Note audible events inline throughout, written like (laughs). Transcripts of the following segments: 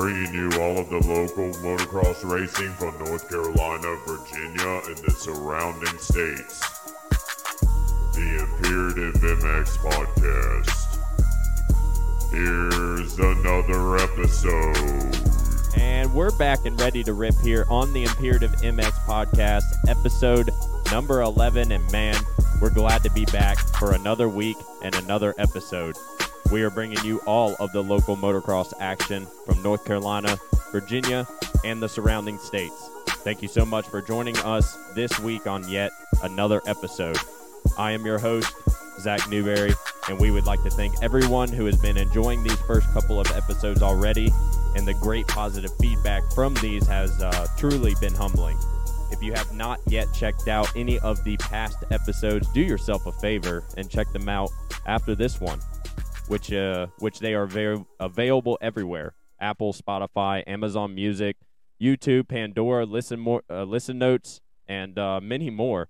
bringing you all of the local motocross racing from North Carolina, Virginia, and the surrounding states. The Imperative MX Podcast. Here's another episode. And we're back and ready to rip here on the Imperative MX podcast, episode number 11. And man, we're glad to be back for another week and another episode. We are bringing you all of the local motocross action from North Carolina, Virginia, and the surrounding states. Thank you so much for joining us this week on yet another episode. I am your host, Zach Newberry, and we would like to thank everyone who has been enjoying these first couple of episodes already, and the great positive feedback from these has uh, truly been humbling. If you have not yet checked out any of the past episodes, do yourself a favor and check them out after this one which uh, which they are very available everywhere: Apple, Spotify, Amazon Music, YouTube, Pandora, Listen more, uh, Listen Notes, and uh, many more.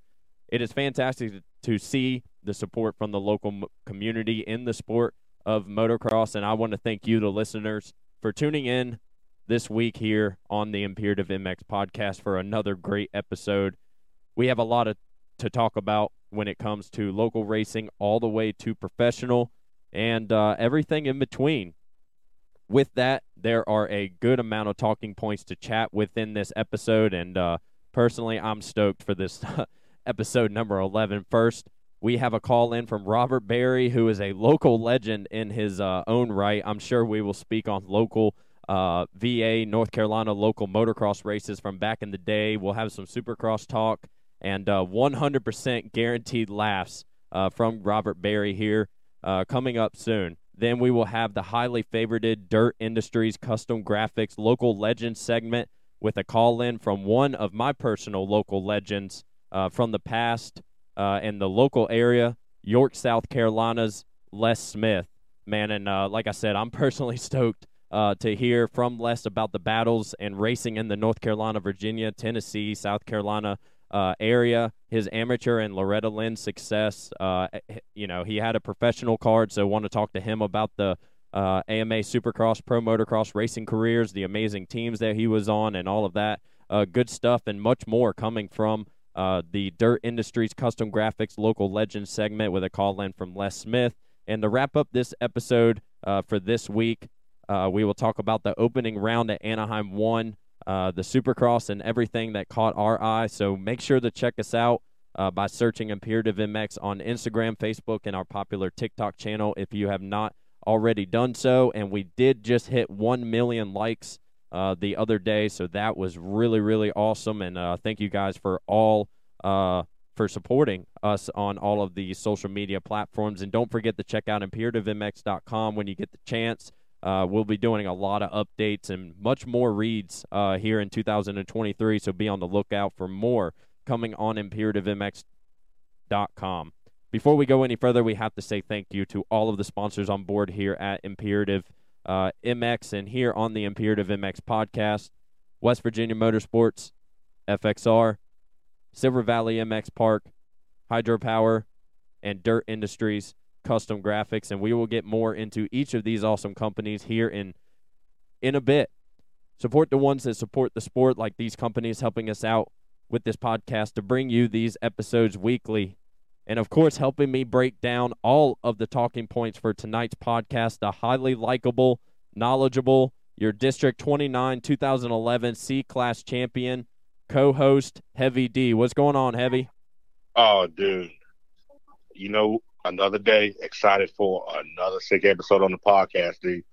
It is fantastic to see the support from the local community in the sport of motocross, and I want to thank you, the listeners, for tuning in this week here on the Imperative MX podcast for another great episode. We have a lot of, to talk about when it comes to local racing, all the way to professional and uh, everything in between. With that, there are a good amount of talking points to chat within this episode, and uh, personally, I'm stoked for this (laughs) episode number 11. First, we have a call in from Robert Berry, who is a local legend in his uh, own right. I'm sure we will speak on local uh, VA, North Carolina local motocross races from back in the day. We'll have some supercross talk and uh, 100% guaranteed laughs uh, from Robert Berry here uh, coming up soon. Then we will have the highly favorited Dirt Industries Kustom Graphics Local Legends segment with a call in from one of my personal local legends uh, from the past uh, in the local area, York, South Carolina's Les Smith. Man, and uh, like I said, I'm (laughs) personally stoked uh, to hear from Les about the battles and racing in the North Carolina, Virginia, Tennessee, South Carolina uh, area, his amateur and Loretta Lynn success. Uh, you know, he had a professional card, so want to talk to him about the uh, AMA Supercross, Pro Motocross racing careers, the amazing teams that he was on, and all of that. Uh, good stuff and much more coming from uh, the Dirt Industries Kustom Graphics Local Legends segment with a call in from Les Smith. And to wrap up this episode uh, for this week, we will talk about the opening round at Anaheim 1 uh, the Supercross and everything that caught our eye. So make sure to check us out uh, by searching Imperative MX on Instagram, Facebook, and our popular TikTok channel if you have not already done so. And we did just hit 1 million likes uh, the other day, so that was really, really awesome. And uh, thank you guys for all uh, for supporting us on all of the social media platforms. And don't forget to check out imperativemx.com when you get the chance. Uh, we'll be doing a lot of updates and much more reads uh, here in 2023, so be on the lookout for more coming on imperativemx.com. Before we go any further, we have to say thank you to all of the sponsors on board here at Imperative uh, MX and here on the Imperative MX podcast West Virginia Motorsports, FXR, Silver Valley MX Park, Hydropower, and Dirt Industries Kustom graphics, and we will get more into each of these awesome companies here in in a bit. Support the ones that support the sport, like these companies helping us out with this podcast to bring you these episodes weekly. And of course, helping me break down all of the talking points for tonight's podcast, the highly likable, knowledgeable, your District 29 2011 C Class champion, co host, Heavy D. What's going on, Heavy? Oh, dude. You know, another day. Excited for another sick episode on the podcast, dude.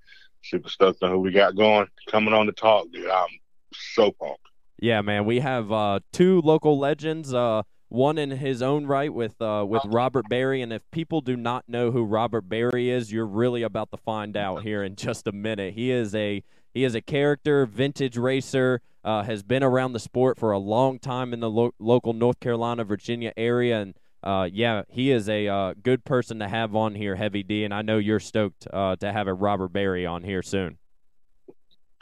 Super stoked on who we got going. Coming on to talk, dude. I'm so pumped. Yeah, man. We have uh, two local legends. Uh, one in his own right with uh, with Robert Berry, and if people do not know who Robert Berry is, you're really about to find out here in just a minute. He is a he is a character, vintage racer, uh, has been around the sport for a long time in the lo- local North Carolina, Virginia area, and uh, yeah, he is a uh, good person to have on here, Heavy D, and I know you're stoked uh, to have a Robert Berry on here soon.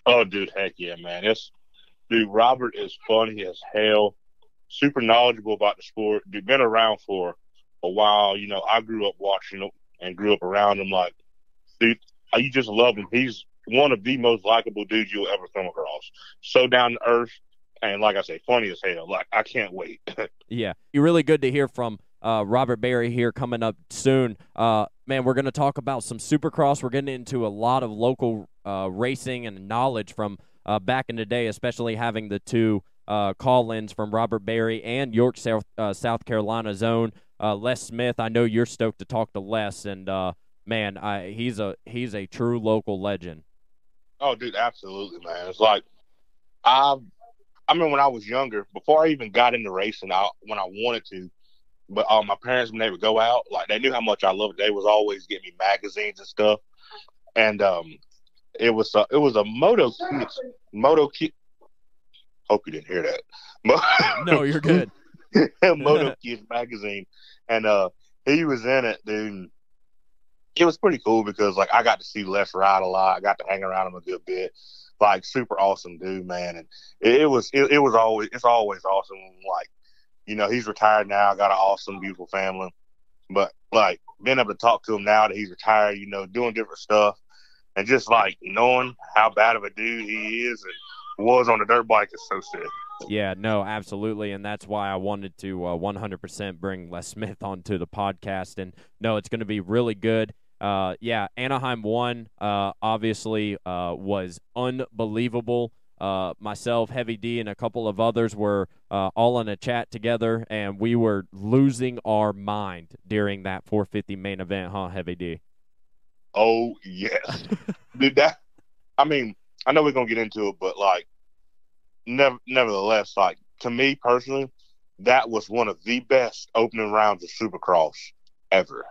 Oh, dude, heck yeah, man! It's dude, Robert is funny as hell, super knowledgeable about the sport. Dude, been around for a while. You know, I grew up watching him and grew up around him. Like, dude, you just love him. He's one of the most likable dudes you'll ever come across. So down to earth, and like I say, funny as hell. Like I can't wait. (laughs) yeah, you're really good to hear from uh, Robert Berry here coming up soon. Uh, man, we're going to talk about some Supercross. We're getting into a lot of local uh, racing and knowledge from uh, back in the day, especially having the two uh, call-ins from Robert Berry and York, South, uh, South Carolina's own Les Smith. I know you're stoked to talk to Les, and man, I, he's a he's a true local legend. Oh, dude, absolutely, man. It's like I, I mean, when I was younger, before I even got into racing, I when I wanted to, but um, my parents when they would go out, like they knew how much I loved it. They was always getting me magazines and stuff, and um, it was a, it was a moto kids moto kid. Hope you didn't hear that. (laughs) no, you're good. (laughs) moto kids magazine, and uh, he was in it, dude. It was pretty cool because like I got to see Les ride a lot. I got to hang around him a good bit. Like super awesome dude, man, and it, it was it, it was always it's always awesome. Like you know, he's retired now, got an awesome, beautiful family. But like being able to talk to him now that he's retired, you know, doing different stuff and just like knowing how bad of a dude he is and was on the dirt bike is so sick. Yeah, no, absolutely, and that's why I wanted to uh, 100% bring Les Smith (laughs) onto the podcast. And no, it's going to be really good. Uh, yeah, Anaheim one uh, obviously uh, was unbelievable. Uh, myself, Heavy D, and a couple of others were uh, all in a chat together, and we were losing our mind during that 450 main event, huh, Heavy D? Oh yes, (laughs) dude. That I mean, I know we're gonna get into it, but like, never, nevertheless, like to me personally, that was one of the best opening rounds of Supercross ever.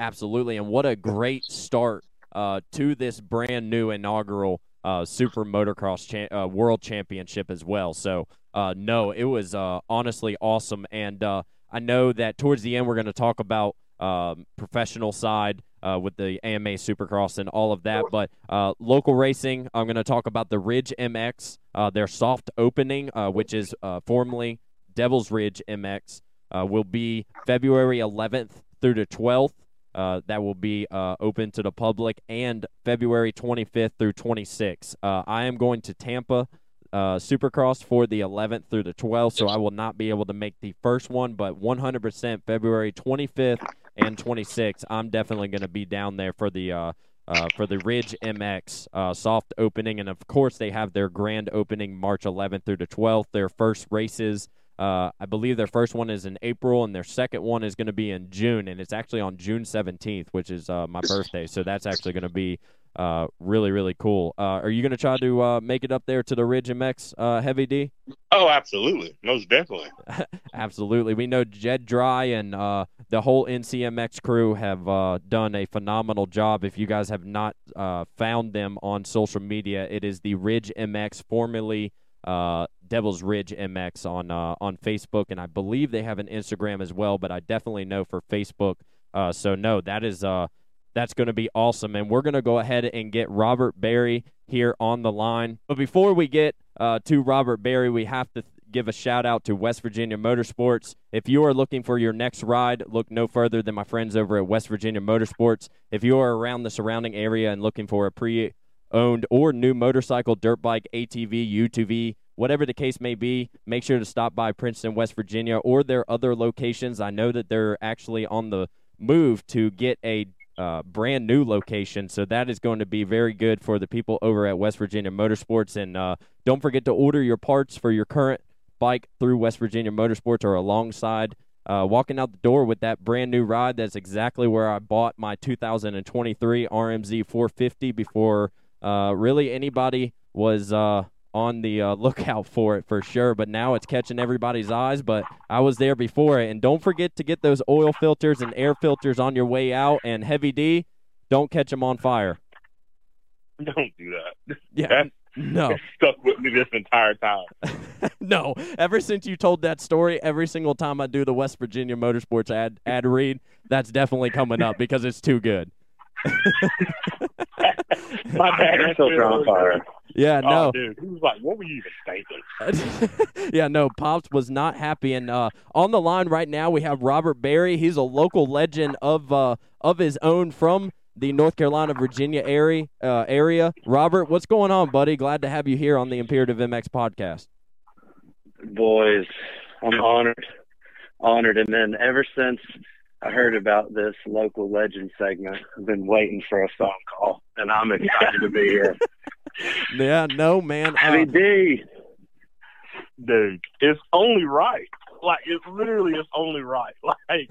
Absolutely, and what a great start uh, to this brand new inaugural uh, Super Motocross cha- uh, World Championship as well. So, uh, no, it was uh, honestly awesome. And uh, I know that towards the end, we're going to talk about um, professional side with the AMA Supercross and all of that. But local racing, I'm going to talk about the Ridge MX, their soft opening, which is formerly Devil's Ridge MX, will be February 11th through the 12th. Uh, that will be uh, open to the public, and February 25th through 26th. Uh, I am going to Tampa uh, Supercross for the 11th through the 12th, so I will not be able to make the first one, but 100% February 25th and 26th, I'm definitely going to be down there for the. Uh, uh, for the Ridge MX soft opening, and of course they have their grand opening March 11th through the 12th. Their first races uh, I believe their first one is in April, and their second one is going to be in June, and it's actually on June 17th, which is uh, my birthday. So that's actually going to be uh, really, really cool. Uh, are you going to try to uh, make it up there to the Ridge MX uh, Heavy D? Oh, absolutely, most definitely. (laughs) absolutely. We know Jed Dry and the whole NCMX crew have done a phenomenal job. If you guys have not found them on social media, it is the Ridge MX, formerly uh, Devil's Ridge MX on uh, on Facebook, and I believe they have an Instagram as well. But I definitely know for Facebook. Uh, so no, that is uh, that's going to be awesome, and we're going to go ahead and get Robert Berry here on the line. But before we get uh, to Robert Berry, we have to th- give a shout out to West Virginia Motorsports. If you are looking for your next ride, look no further than my friends over at West Virginia Motorsports. If you are around the surrounding area and looking for a pre owned or new motorcycle, dirt bike, ATV, UTV, whatever the case may be, make sure to stop by Princeton, West Virginia, or their other locations. I know that they're actually on the move to get a uh, brand new location, so that is going to be very good for the people over at West Virginia Motorsports. And uh, don't forget to order your parts for your current bike through West Virginia Motorsports or alongside. Uh, walking out the door with that brand new ride, that's exactly where I bought my 2023 RMZ 450 before uh, really anybody was uh, on the uh, (laughs) lookout for it for sure. But now it's catching everybody's eyes. But I was there before it. And don't forget to get those oil filters and air filters on your way out. And Heavy D, don't catch them on fire. (laughs) Don't do that. Yeah. That, no. (laughs) stuck with me this entire time. no. Ever since you told that story, every single time I do the West Virginia Motorsports ad ad read, that's definitely coming up because it's too good. (laughs) My bad. I'm still on fire. Yeah, oh, no. dude, he was like, "What were you even thinking?" (laughs) yeah, no. Pops was not happy, and uh, on the line right now we have Robert Berry. He's a local legend of uh, of his own from the North Carolina Virginia area. Uh, area. Robert, what's going on, buddy? Glad to have you here on the Imperative MX podcast. Boys, I'm honored, honored, and then ever since I heard about this local legend segment, I've been waiting for a phone call, and I'm excited to be here. (laughs) Yeah, no man. Heavy Uh, D. dude, it's only right. Like it's literally it's only right. (laughs) Like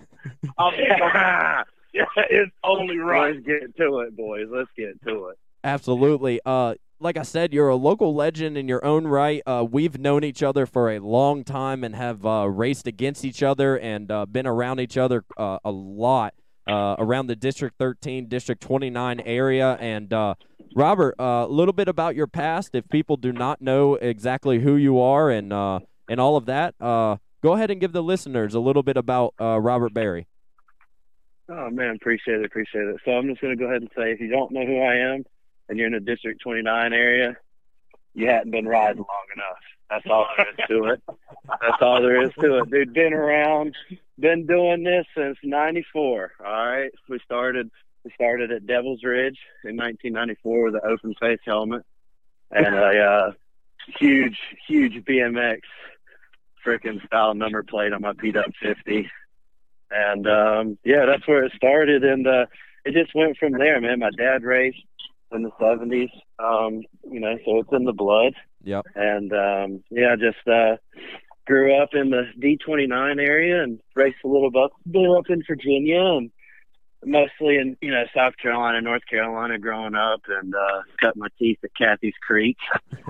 I mean, (laughs) yeah, it's only right. Let's get to it, boys. Let's get to it. Absolutely. Uh, like I said, you're a local legend in your own right. Uh, we've known each other for a long time and have uh, raced against each other and uh, been around each other uh, a lot uh, around the District 13, District 29 area. And uh, Robert, a little bit about your past. If people do not know exactly who you are and and all of that, go ahead and give the listeners a little bit about Robert Berry. Oh man, appreciate it, appreciate it. So I'm just gonna go ahead and say, if you don't know who I am, and you're in the District 29 area, you hadn't been riding long enough. That's all there is to it. That's all there is to it, dude. Been around, been doing this since '94. All right, we started we started at Devil's Ridge in 1994 with an open face helmet and a uh, huge, huge BMX freaking style number plate on my beat up 50. And um, yeah, that's where it started, and uh, it just went from there, man. My dad raced in the 70s, um, you know, so it's in the blood. Yep. And um, yeah, just uh, grew up in the D29 area and raced a little bit, up in Virginia and mostly in you know South Carolina, North Carolina, growing up, and uh, cut my teeth at Kathy's Creek. (laughs)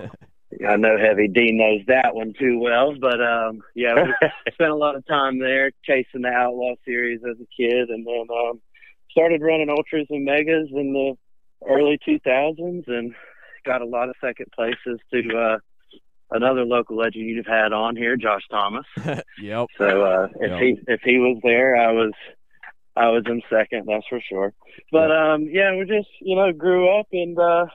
I know Heavy D knows that one too well, but um, yeah, we (laughs) spent a lot of time there chasing the Outlaw Series as a kid, and then um, started running ultras and megas in the early 2000s, and got a lot of second places to uh, another local legend you've had on here, Josh Thomas. (laughs) yep. So uh, if Yeah. he if he was there, I was I was in second, that's for sure. But um, yeah, we just you know grew up and uh,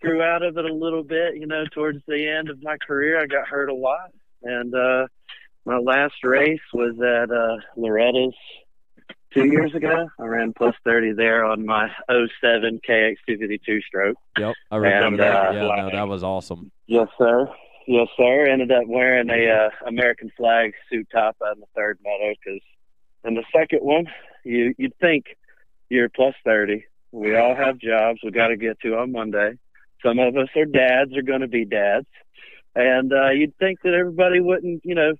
grew out of it a little bit. You know, towards the end of my career, I got hurt a lot, and uh, my last race was at uh, Loretta's two years ago. I ran plus thirty there on my 07 KX 252 stroke. Yep. I remember And, that. uh, yeah, no, that was awesome. Yes, sir. Yes, sir. Ended up wearing a uh, American flag suit top on the third medal because in the second one, you you'd think you're plus thirty. We all have jobs. We got to get to on Monday. Some of us are dads. Are going to be dads, and uh, you'd think that everybody wouldn't, you know,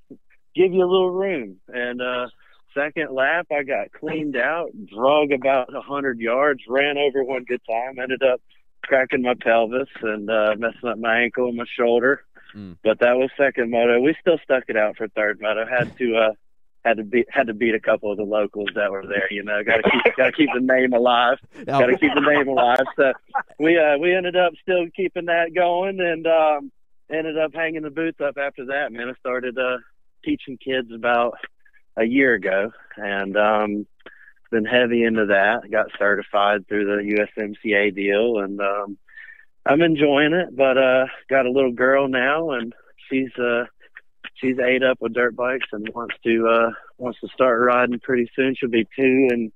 give you a little room. And uh, second lap, I got cleaned out, drug about a hundred yards, ran over one good time, ended up cracking my pelvis and uh, messing up my ankle and my shoulder. Mm. But that was second moto. We still stuck it out for third moto. Had to uh, had to beat had to beat a couple of the locals that were there. You know, got to keep got to keep the name alive. Got to keep the name alive. So we uh, we ended up still keeping that going and um, ended up hanging the boots up after that. Man, I started uh, teaching kids about a year ago and um, been heavy into that. Got certified through the USMCA deal and um, I'm enjoying it. But uh, got a little girl now and she's uh, she's ate up with dirt bikes and wants to uh, wants to start riding pretty soon. She'll be two in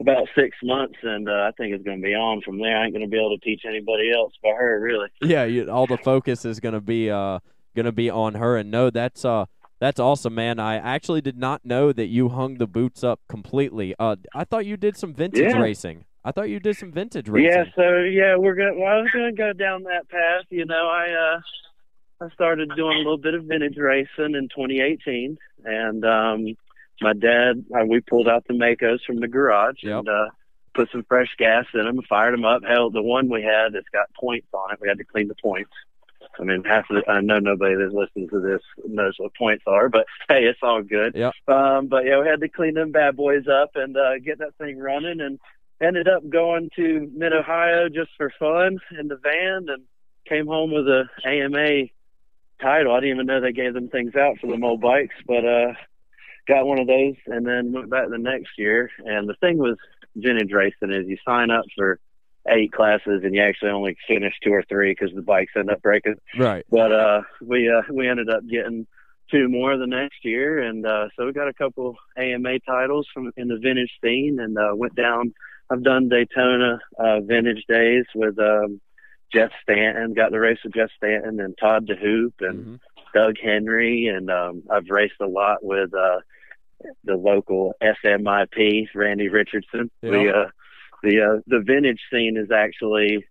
about six months, and uh, I think it's going to be on from there. I ain't going to be able to teach anybody else but her, really. yeah, you, all the focus is gonna be uh gonna be on her. And no, that's uh that's awesome, man. I actually did not know that you hung the boots up completely. Uh, I thought you did some vintage Yeah. racing. I thought you did some vintage racing. Yeah, so yeah, we're gonna. Well, I was gonna go down that path. You know, I uh, I started doing a little bit of vintage racing in 2018, and um, my dad, uh, we pulled out the Maicos from the garage Yep. and uh, put some fresh gas in them, and fired them up. Hell, the one we had that's got points on it, we had to clean the points. I mean, half of the, I know nobody that listens to this knows what points are, but hey, it's all good. Yeah. Um, but yeah, we had to clean them bad boys up and uh, get that thing running, and ended up going to Mid Ohio just for fun in the van, and came home with a AMA title. I didn't even know they gave them things out for the old bikes, but uh, got one of those, and then went back the next year. And the thing was vintage racing is you sign up for eight classes and you actually only finish two or three because the bikes end up breaking. Right. But uh, we uh, we ended up getting two more the next year, and uh, so we got a couple AMA titles from in the vintage scene, and uh, went down I've done Daytona uh, Vintage Days with um, Jeff Stanton. Got the race with Jeff Stanton and Todd DeHoop and Mhm. Doug Henry, and um, I've raced a lot with uh, the local SMIP, Randy Richardson. Yeah. The uh, the uh, the vintage scene is actually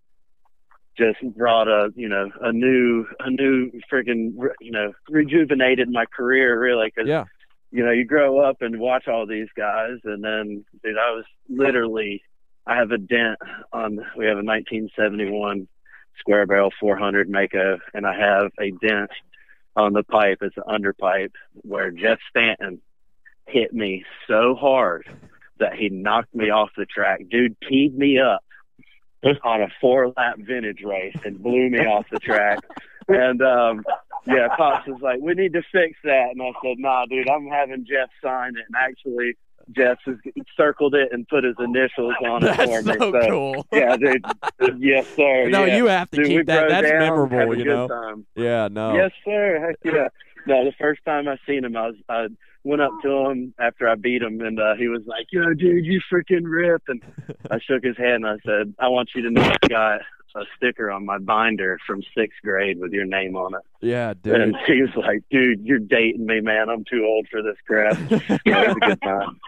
just brought a you know a new a new freaking you know rejuvenated my career really because Yeah. you know you grow up and watch all these guys and then dude I was literally I have a dent on we have a 1971 square barrel 400 Maico and I have a dent on the pipe it's an underpipe where Jeff Stanton hit me so hard that he knocked me off the track dude teed me up on a four lap vintage race and blew me off the track. And um yeah, Pops was like, We need to fix that and I said, Nah, dude, I'm having Jeff sign it and actually Jeff has circled it and put his initials on it for That's me. so cool. yeah, dude. Yes, sir. (laughs) No, yeah. you have to Dude, keep that. That's down, memorable, you know. Time. Yeah, no. Yes, sir. Heck yeah. No, the first time I seen him, I was I went up to him after I beat him, and uh, he was like, "Yo, dude, you freaking rip!" And I (laughs) shook his hand and I said, "I want you to know I got a sticker on my binder from sixth grade with your name on it." Yeah, dude. And he was like, "Dude, you're dating me, man. I'm too old for this crap." yeah, (laughs) it was a good time.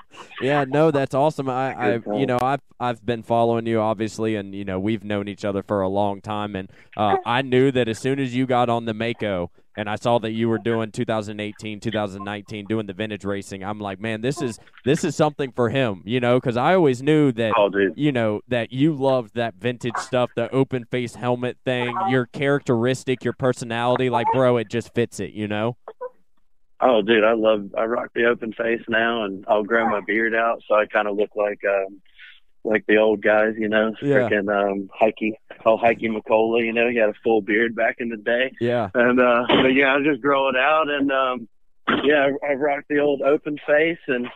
Yeah, no, that's awesome. I, I, you know, I've I've been following you obviously, and you know, we've known each other for a long time, and uh, (laughs) I knew that as soon as you got on the Maico, and I saw that you were doing 2018, 2019, doing the vintage racing, I'm like, man, this is this is something for him, you know, because I always knew that Oh, you know that you loved that vintage stuff, the open face helmet thing, your characteristic, your personality, like, bro, it just fits it, you know. Oh, dude, I love. I rock the open face now, and I'll grow my beard out so I kind of look like um like the old guys, you know, Yeah. freaking um Hikey, oh Hikey McCola, you know, he had a full beard back in the day, Yeah, and uh, but yeah, I just grow it out, and um, yeah, I, I rock the old open face and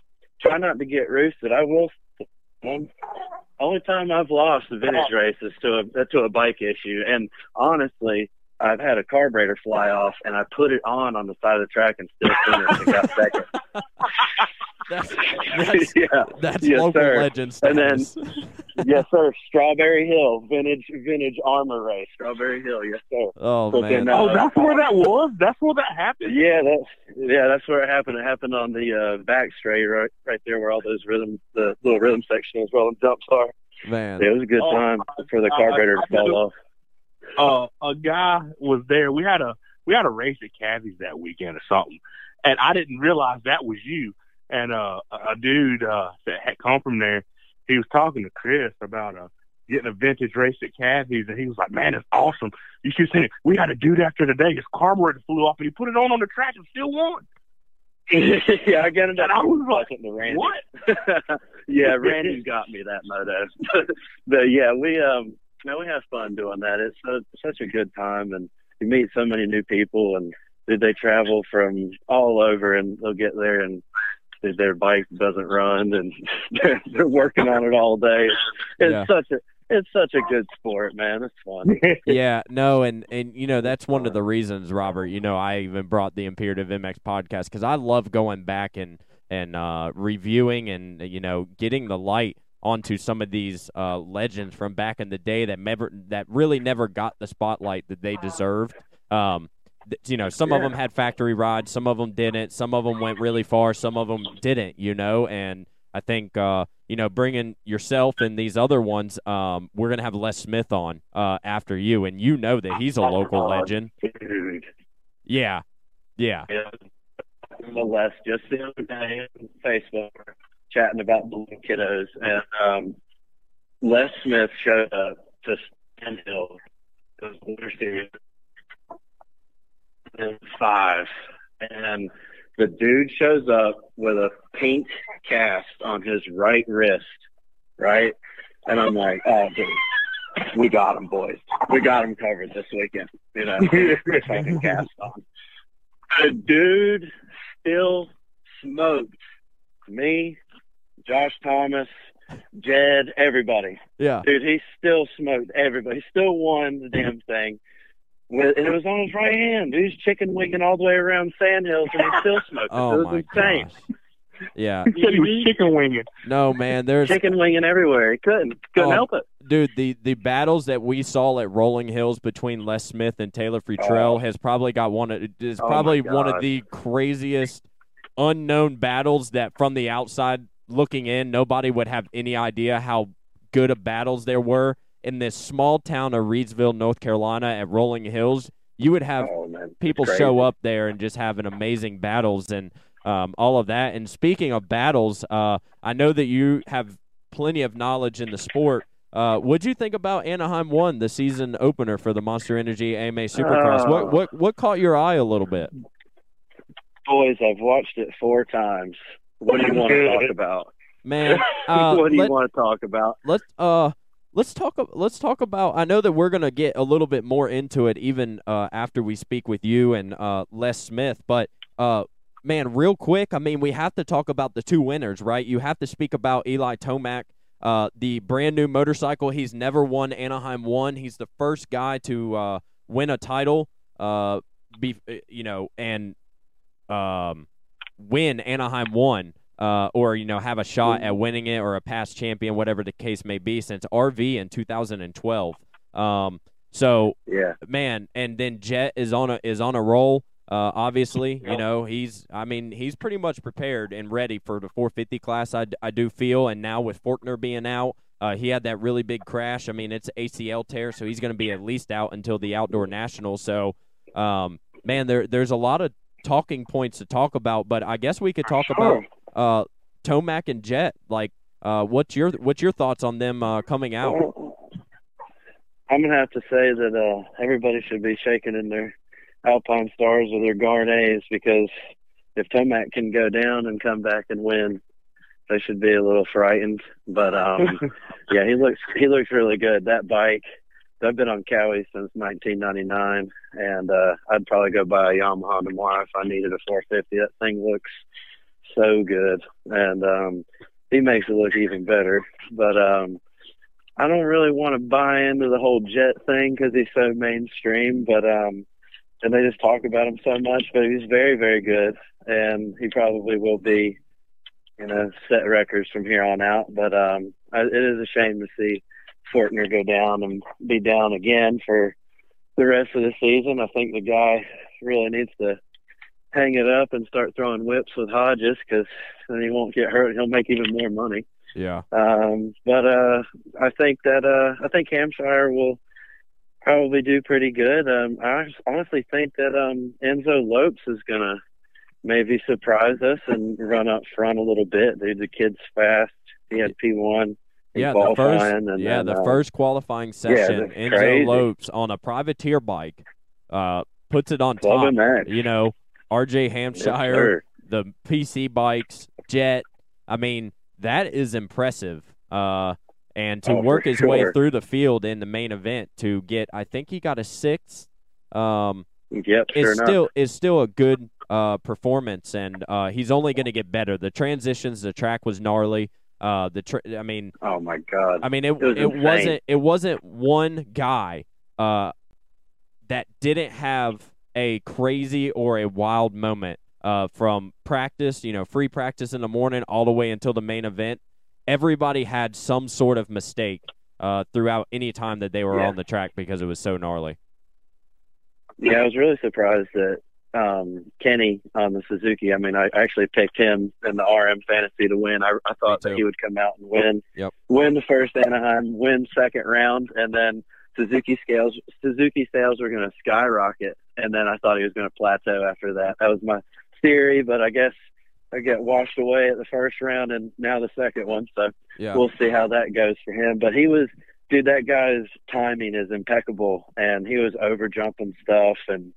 try not to get roosted. I will. Um, only time I've lost the vintage race is to a to a bike issue, and honestly, I've had a carburetor fly off, and I put it on on the side of the track and still finished and got second. (laughs) that's (laughs) that's, (laughs) yeah, that's Yes, local sir. legend And then- (laughs) yes, sir. Strawberry Hill vintage vintage AHRMA race. Strawberry Hill, yes, sir. oh But man, then, Oh, uh, that's where that was. That's where that happened. Yeah, that's yeah, that's where it happened. It happened on the uh, back straight, right, right there where all those rhythm, the little rhythm section is, where all the jumps are. man. Yeah, it was a good Oh, time for the uh, carburetor to I- I fall off. uh, a guy was there. We had a we had a race at Caddy's that weekend or something, and I didn't realize that was you. And uh, a a dude uh, that had come from there, he was talking to Chris about uh, getting a vintage race at Caddy's, and he was like, "Man, it's awesome! You should see it. We had a dude after today. His carburetor flew off, and he put it on on the track and still won." (laughs) yeah, I got it. And I was like, to Randy. "What?" (laughs) yeah, Randy's got me that moto. (laughs) but yeah, we um, no, we have fun doing that. It's so, such a good time, and you meet so many new people, and they travel from all over, and they'll get there, and dude, their bike doesn't run, and (laughs) they're, they're working on it all day. It's Yeah. such a it's such a good sport, man. It's fun. (laughs) yeah, no, and and you know that's one of the reasons, Robert. You know, I even brought the Imperative MX podcast because I love going back and and uh, reviewing and you know getting the light onto some of these uh, legends from back in the day that never that really never got the spotlight that they deserved. Um, th- you know, some of them had factory rides, some of them didn't, some of them went really far, some of them didn't. You know, and I think uh, you know bringing yourself and these other ones, um, we're gonna have Les Smith on uh, after you, and you know that he's a local legend. Dude. Yeah, yeah, Yeah. Les just the other day on Facebook, chatting about balloon kiddos, and um, Les Smith showed up to Sandhill, the Winter Series, five, and the dude shows up with a pink cast on his right wrist, right? And I'm like, oh, dude, we got him, boys. We got him covered this weekend. You know, fucking (laughs) cast on. The dude still smoked me, Josh Thomas, Jed, everybody. yeah. Dude, he still smoked everybody. He still won the damn thing. With, and it was on his right hand. Dude, he's chicken winging all the way around Sandhills and he still smoked. (laughs) Oh it was my insane. gosh. Yeah. (laughs) He said he was chicken winging. No, man. There's chicken winging everywhere. He couldn't couldn't Oh, help it. dude, the the battles that we saw at Rolling Hills between Les Smith and Taylor Futrell oh. has probably got one of is Oh, probably one of the craziest unknown battles that from the outside looking in nobody would have any idea how good of battles there were in this small town of Reidsville, North Carolina at Rolling Hills. You would have Oh people show up there and just having amazing battles and um, all of that. And speaking of battles, uh, I know that you have plenty of knowledge in the sport. Uh, what do you think about Anaheim one, the season opener for the Monster Energy AMA Supercross? Uh, what what what caught your eye a little bit? Boys, I've watched it four times. What do you want to talk about? Man, (laughs) uh, what do you let- want to talk about? let's uh let's talk let's talk about I know that we're gonna get a little bit more into it even uh, after we speak with you and uh, Les Smith, but uh man, real quick, I mean we have to talk about the two winners, right? You have to speak about Eli Tomac, uh, the brand new motorcycle. He's never won Anaheim one. He's the first guy to uh, win a title, uh, be you know, and um, win Anaheim one, uh, or you know have a shot at winning it or a past champion, whatever the case may be, since RV in 2012. Um, so Yeah, man, and then Jett is on a is on a roll. Uh, obviously, you know he's. I mean, he's pretty much prepared and ready for the 450 class. I, I do feel, and now with Forkner being out, uh, he had that really big crash. I mean, it's ACL tear, so he's going to be at least out until the outdoor nationals. So, um, man, there there's a lot of talking points to talk about, but I guess we could talk about uh, Tomac and Jett. Like, uh, what's your what's your thoughts on them uh, coming out? I'm gonna have to say that uh, everybody should be shaking in their Alpine Stars or their Gaerne's because if Tomac can go down and come back and win, they should be a little frightened. But um, (laughs) yeah, he looks he looks really good. That bike. I've been on Kawi since 1999, and uh, I'd probably go buy a Yamaha tomorrow if I needed a 450. That thing looks so good, and um, he makes it look even better. But um, I don't really want to buy into the whole Jett thing because he's so mainstream, but um, and they just talk about him so much. But he's very, very good, and he probably will be, you know, set records from here on out. But um, I, it is a shame to see Forkner go down and be down again for the rest of the season. I think the guy really needs to hang it up and start throwing whips with Hodges because then he won't get hurt. He'll make even more money. Yeah, Um, but uh, I think that uh, I think Hampshire will probably do pretty good. Um, I honestly think that um, Enzo Lopes is gonna maybe surprise us and run up front a little bit. Dude, the kid's fast. He had P one. yeah. The first, yeah, then, the uh, first qualifying session, that's Enzo crazy. Lopes on a privateer bike, uh, puts it on Club top. You know, RJ Hampshire, sir. the PC bikes, Jett. I mean, that is impressive. Uh, and to Oh, work his way through the field in the main event to get, I think he got a sixth. Um, Yep, is sure enough. still is still a good uh, performance, and uh, he's only going to get better. The transitions, the track was gnarly. Uh, the tr- I mean, Oh my God. I mean, it was it wasn't it wasn't one guy uh, that didn't have a crazy or a wild moment uh, from practice, you know, free practice in the morning all the way until the main event. Everybody had some sort of mistake uh, throughout any time that they were Yeah. on the track because it was so gnarly. Yeah, I was really surprised that um, Kenny on the Suzuki. I mean, I actually picked him in the RM fantasy to win. I, I thought that he would come out and win, Yep. win the first Anaheim, win second round, and then Suzuki scales Suzuki sales were going to skyrocket. And then I thought he was going to plateau after that. That was my theory, but I guess I get washed away at the first round and now the second one. So Yeah, we'll see how that goes for him. But he was, dude, that guy's timing is impeccable, and he was over jumping stuff and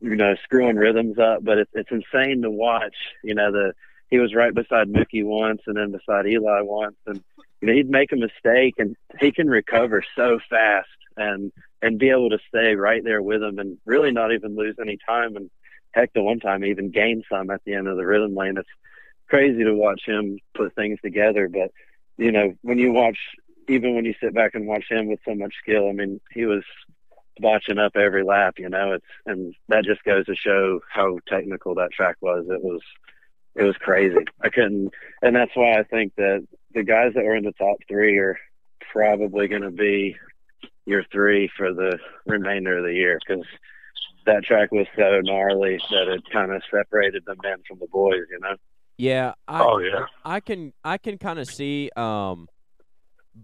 you know screwing rhythms up. But it's it's insane to watch. You know the he was right beside Mookie once, and then beside Eli once, and you know he'd make a mistake, and he can recover so fast and and be able to stay right there with him and really not even lose any time. And heck, the one time even gain some at the end of the rhythm lane. It's crazy to watch him put things together, but you know, when you watch, even when you sit back and watch him with so much skill, I mean, he was botching up every lap, you know, it's, and that just goes to show how technical that track was. It was it was crazy. I couldn't, and that's why I think that the guys that were in the top three are probably going to be your three for the remainder of the year because that track was so gnarly that it kind of separated the men from the boys. You know. Yeah. I, Oh yeah. I can I can kind of see um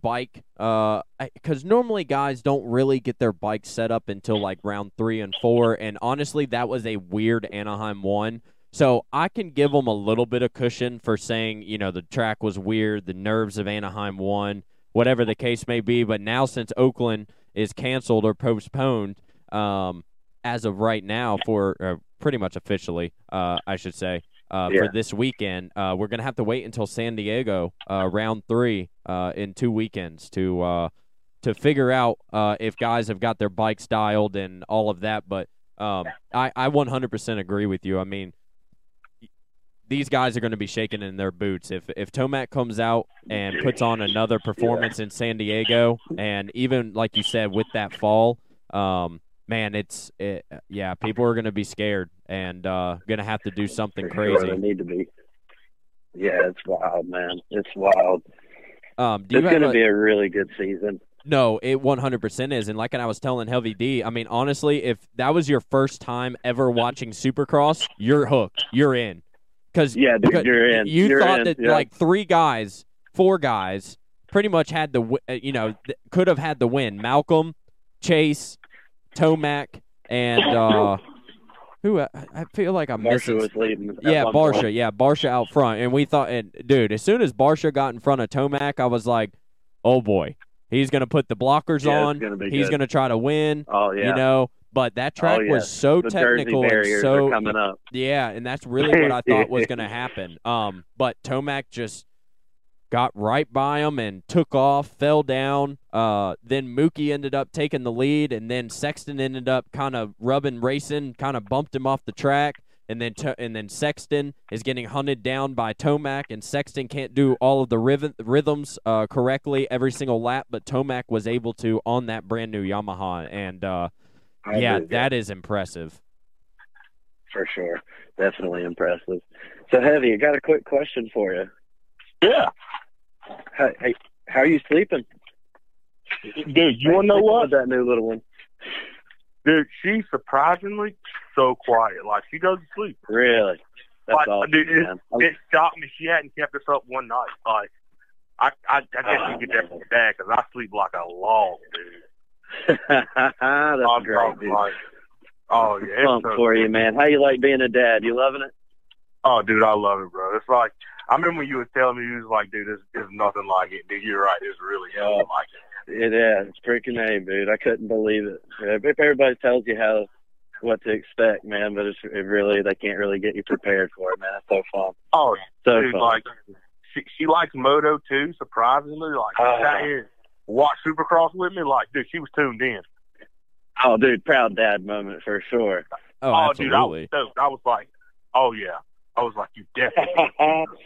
bike uh because normally guys don't really get their bike set up until like round three and four and honestly that was a weird anaheim one so i can give them a little bit of cushion for saying you know the track was weird the nerves of anaheim one whatever the case may be but now since oakland is canceled or postponed um as of right now for uh, pretty much officially uh i should say uh, Yeah. for this weekend. Uh, we're gonna have to wait until San Diego, uh, round three, uh, in two weekends to uh, to figure out uh, if guys have got their bikes dialed and all of that. But um, I I 100% agree with you. I mean, these guys are going to be shaking in their boots if if Tomac comes out and puts on another performance in San Diego, and even like you said with that fall. Um, Man, it's it, yeah. People are going to be scared and uh, going to have to do something For sure, crazy. they need to be. Yeah, it's wild, man. It's wild. Um, It's going to be a really good season. No, it 100% is. And like I was telling Heavy D, I mean, honestly, if that was your first time ever watching Supercross, you're hooked. You're in. Cause, Yeah, dude, because you're in. You You're thought in, that yeah. like three guys, four guys, pretty much had the, uh, you know, could have had the win. Malcolm, Chase, Tomac, and uh, who? I I feel like I'm Barcia missing. was leading. Yeah, one point. Barcia. Yeah, Barcia out front, and we thought, and dude, as soon as Barcia got in front of Tomac, I was like, oh boy, he's gonna put the blockers Yeah, on. gonna He's good. gonna try to win. Oh yeah. You know, but that track Oh, was so the technical and so coming up. yeah, and that's really what I (laughs) thought was going to happen. Um, but Tomac just got right by him and took off, fell down. Uh, then Mookie ended up taking the lead, and then Sexton ended up kind of rubbing racing, kind of bumped him off the track. And then, to, and then Sexton is getting hunted down by Tomac, and Sexton can't do all of the rhythm, rhythms uh, correctly every single lap. But Tomac was able to on that brand new Yamaha, and uh, I yeah, believe that is impressive. for sure. Definitely impressive. So heavy. I got a quick question for you. Yeah, Hey, hey how are you sleeping? dude. You want to know what? That new little one. Dude, she's surprisingly so quiet. Like she goes to sleep. Really? That's Like, awesome, dude, it- man. I'm- It shocked me. She hadn't kept us up one night. Like I, I, I guess you get oh, that from dad because I sleep like a log, dude. (laughs) That's I'm great, dude. like, oh yeah, it's Pumped so for you, man. How you like being a dad? You loving it? Oh, dude, I love it, bro. It's like I remember when you was telling me, you was like, dude, there's, there's nothing like it, dude. You're right. It's really nothing like it. It is. It's freaking A, dude. I couldn't believe it. If everybody tells you how what to expect, man, but it's it really they can't really get you prepared for it, man. It's so fun. Oh, So dude, fun. like she she likes moto too. Surprisingly, like sat ah. here and watched Supercross with me. Like, dude, she was tuned in. oh, dude, proud dad moment for sure. Oh, dude, I was stoked. I was like, oh yeah. I was like, you definitely. (laughs)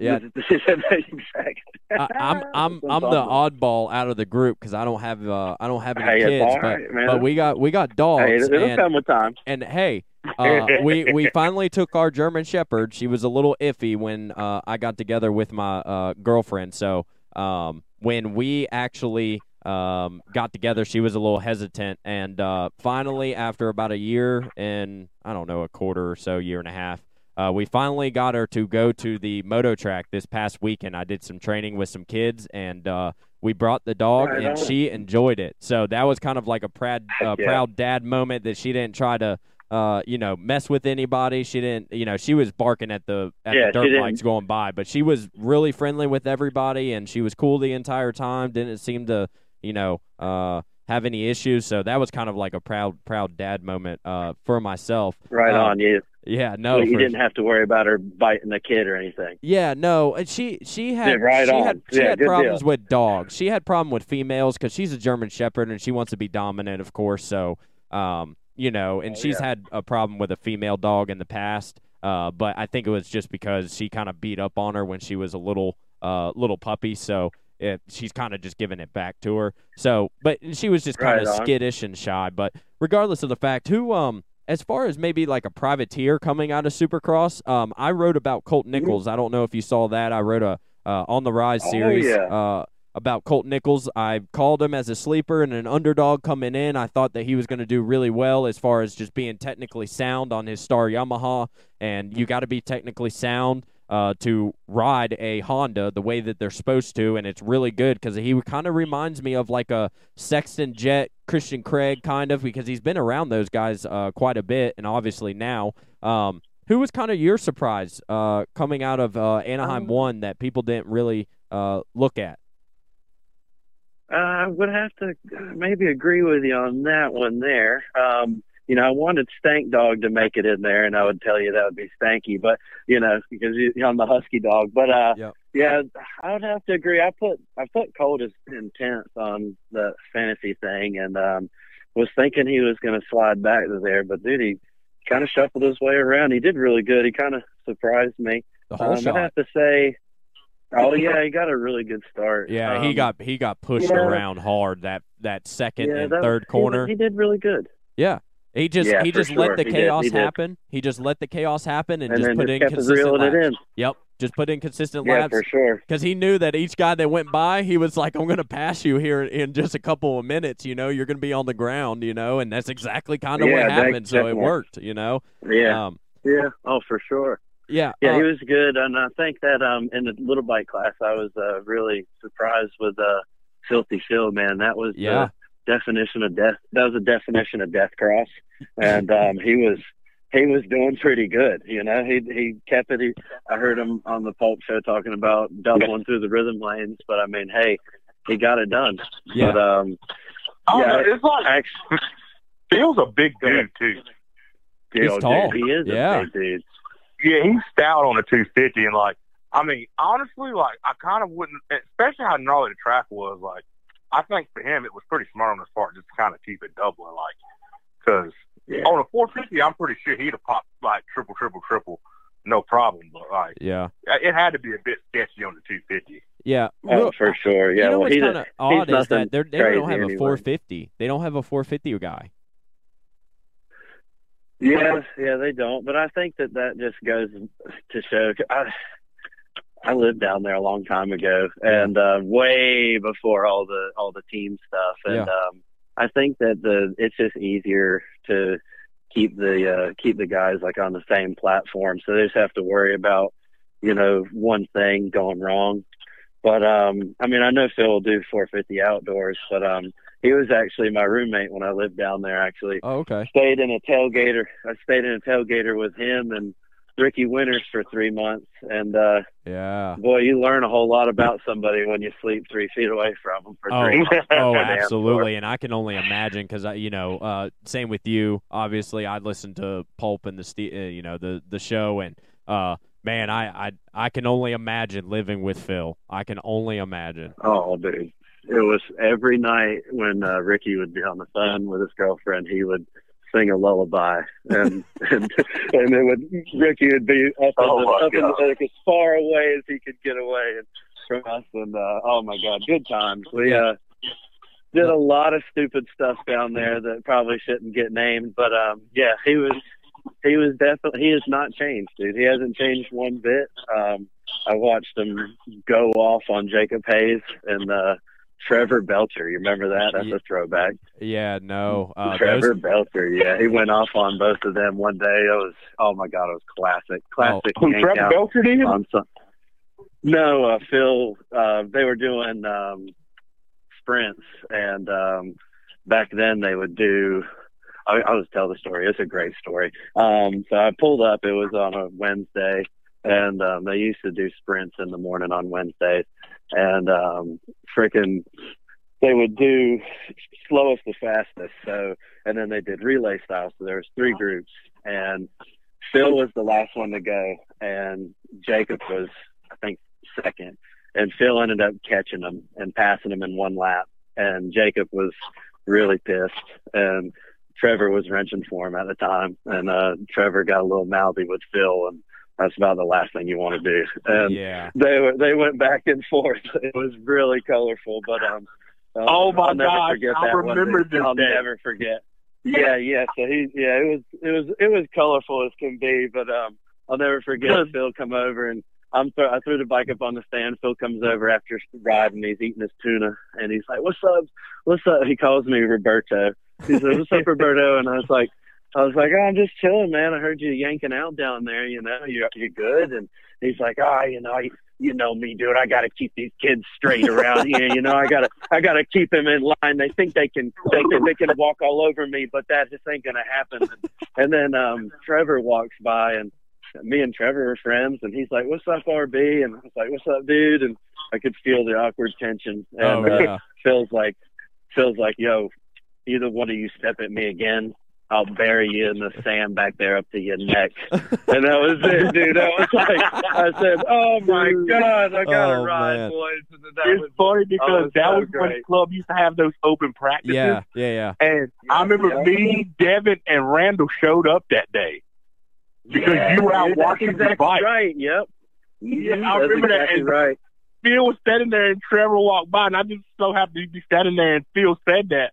Yeah, exactly. I, I'm I'm I'm the oddball out of the group because I don't have uh I don't have any Hey, kids, all but right, but we got we got dogs Hey, it'll and come with time. and hey, uh, (laughs) we we finally took our German Shepherd. She was a little iffy when uh, I got together with my uh, girlfriend. So um, when we actually um, got together, she was a little hesitant, and uh, finally, after about a year and I don't know a quarter or so, year and a half. Uh, we finally got her to go to the moto track this past weekend. I did some training with some kids, and uh, we brought the dog, Right and she enjoyed it. So that was kind of like a proud, uh, yeah. proud dad moment that she didn't try to, uh, you know, mess with anybody. She didn't, you know, she was barking at the at Yeah, the dirt bikes going by, but she was really friendly with everybody, and she was cool the entire time. Didn't seem to, you know, uh, have any issues. So that was kind of like a proud, proud dad moment uh, for myself. Right Uh, on. You Yeah, no, you didn't have to worry about her biting the kid or anything. yeah, no, and she she had Yeah, right she on. had she Yeah, had problems deal. with dogs. She had problem with females because she's a German Shepherd and she wants to be dominant, of course. So, um, you know, and Oh, she's yeah. had a problem with a female dog in the past. Uh, but I think it was just because she kind of beat up on her when she was a little uh little puppy. So it, she's kind of just giving it back to her. So, but she was just kind of on. skittish and shy. But regardless of the fact, who um as far as maybe like a privateer coming out of Supercross, um, I wrote about Colt Mm-hmm. Nichols. I don't know if you saw that. I wrote a uh, on the Rise series. Oh, series yeah. About Colt Nichols. I called him as a sleeper and an underdog coming in. I thought that he was going to do really well as far as just being technically sound on his star Yamaha, and you got to be technically sound. Uh, to ride a Honda the way that they're supposed to, and it's really good because he kind of reminds me of like a Sexton Jett, Christian Craig kind of because he's been around those guys uh, quite a bit, and obviously now. Um, who was kind of your surprise uh, coming out of uh, Anaheim Um, one that people didn't really uh, look at? I would have to maybe agree with you on that one there. Um, you know, I wanted Stank Dog to make it in there, and I would tell you that would be Stanky, but you know, because you- I'm the Husky dog. But uh, Yep. yeah, I would have to agree. I put I put Colt as intense on the fantasy thing, and um, was thinking he was going to slide back to there, but dude, he kind of shuffled his way around. He did really good. He kind of surprised me. The whole Um, shot. I have to say, oh (laughs) yeah, he got a really good start. Yeah, he Um, got he got pushed yeah. around hard that that second yeah, and that- third he- corner. He, did really good. yeah. He just Yeah, he just let the He did, chaos he did. happen. He just let the chaos happen and, And, just put just in consistent laps. it in. Yep, just put in consistent Yeah, laps for sure. because he knew that each guy that went by, he was like, "I'm going to pass you here in just a couple of minutes." You know, you're going to be on the ground. You know, and that's exactly kind of what that- happened. So it worked. You know. Yeah, Um, yeah. Oh, for sure. Yeah. Yeah, uh, he was good, and I think that um in the little bike class, I was uh, really surprised with uh Filthy Phil. Man, that was Yeah. the definition of death. That was a definition of death cross, and um he was he was doing pretty good. You know, he he kept it. He, I heard him on the Pulp Show talking about doubling through the rhythm lanes, but I mean, hey, he got it done. Yeah. But um, Oh, Yeah. it's like actually, Phil's a big dude too. He's oh, tall. Dude, he is Yeah. a big dude. Yeah, he's stout on a 250, and like, I mean, honestly, like, I kind of wouldn't, especially how gnarly the track was. Like, I think for him, it was pretty smart on his part just to kind of keep it doubling, like, because Yeah. on a 450, I'm pretty sure he'd have popped like triple, triple, triple, no problem. But like, yeah. it had to be a bit sketchy on the 250. Yeah. Oh, Real- for sure. Yeah. you know well, what's he's kind of odd is nothing that they're, they don't crazy have a anyway. 450. They don't have a 450 guy. Yeah, yeah, they don't. But I think that that just goes to show. I, I lived down there a long time ago, and uh, way before all the all the team stuff. And Yeah. um, I think that the it's just easier to keep the uh, keep the guys like on the same platform, so they just have to worry about you know one thing going wrong. But um, I mean, I know Phil will do 450 outdoors, but um, he was actually my roommate when I lived down there. Actually, Oh, okay. stayed in a tailgater. I stayed in a tailgater with him and Ricky Winters for three months. And uh, Yeah. boy, you learn a whole lot about somebody when you sleep three feet away from them for Oh, three months. (laughs) oh, (laughs) absolutely, and I can only imagine because I, you know, uh, same with you. Obviously, I listened to Pulp and the, Ste- uh, you know, the the show, and uh, man, I, I I can only imagine living with Phil. I can only imagine. Oh, dude. It was every night when uh, Ricky would be on the phone with his girlfriend, he would sing a lullaby, and (laughs) and and it would Ricky would be up, in Oh, the, up in the, like as far away as he could get away from us, and uh, oh my God, good times. We uh, did a lot of stupid stuff down there that probably shouldn't get named, but um, yeah, he was he was definitely he has not changed, dude. He hasn't changed one bit. Um, I watched him go off on Jacob Hayes and uh, Trevor Belcher. You remember that? That's Ye- a throwback. Yeah, no, uh, Trevor those, Belcher. Yeah, he went off on both of them one day. It was oh my god, it was classic, classic. Who yank Trevor Belcher did? on some. No, uh, Phil. Uh, they were doing um, sprints, and um, back then they would do. I, I'll just tell the story. It's a great story. Um, so I pulled up. It was on a Wednesday, and um, they used to do sprints in the morning on Wednesdays, and um, freaking they would do slowest to fastest. So, and then they did relay style. So there was three groups, and Phil was the last one to go, and Jacob was, I think, second. And Phil ended up catching him and passing him in one lap. And Jacob was really pissed. And Trevor was wrenching for him at the time. And uh, Trevor got a little mouthy with Phil, and that's about the last thing you want to do. And yeah, they were they went back and forth. (laughs) It was really colorful, but um. I'll- Oh, my I'll never gosh, forget I that one, remember this I'll day. never forget. Yeah, yeah. So he, yeah, it was, it was, it was colorful as can be. But um, I'll never forget Good. Phil come over and I'm th- I threw the bike up on the stand. Phil comes over after a ride and he's eating his tuna and he's like, "What's up? What's up?" He calls me Roberto. He says, "What's up, (laughs) Roberto?" And I was like, "I was like, oh, I'm just chilling, man. I heard you yanking out down there. You know, you're you're good?" And he's like, "Ah, you know, you, you know me, dude. I got to keep these kids straight around here. You know, I gotta I gotta keep them in line. They think they can they can they can walk all over me, but that just ain't gonna happen." And, and then um Trevor walks by and me and Trevor are friends, and he's like, "What's up, RB?" And I was like, "What's up, dude?" And I could feel the awkward tension. And oh uh, yeah. Phil's like, Phil's like, "Yo, either one of you step at me again, I'll bury you in the sand back there up to your neck." and that was it, dude. I was like, I said, "Oh my god, I got to Oh, ride, man. boys." And that It's was, funny because was that so was when the club used to have those open practices. Yeah, yeah, yeah. And I remember Yeah. me, Devin, and Randall showed up that day. Because you were out dude, watching that's the exactly bike. Right. Yep. Yeah, Mhm, I remember that. exactly And right. Phil was standing there and Trevor walked by, and I just so happened to be standing there, and Phil said that,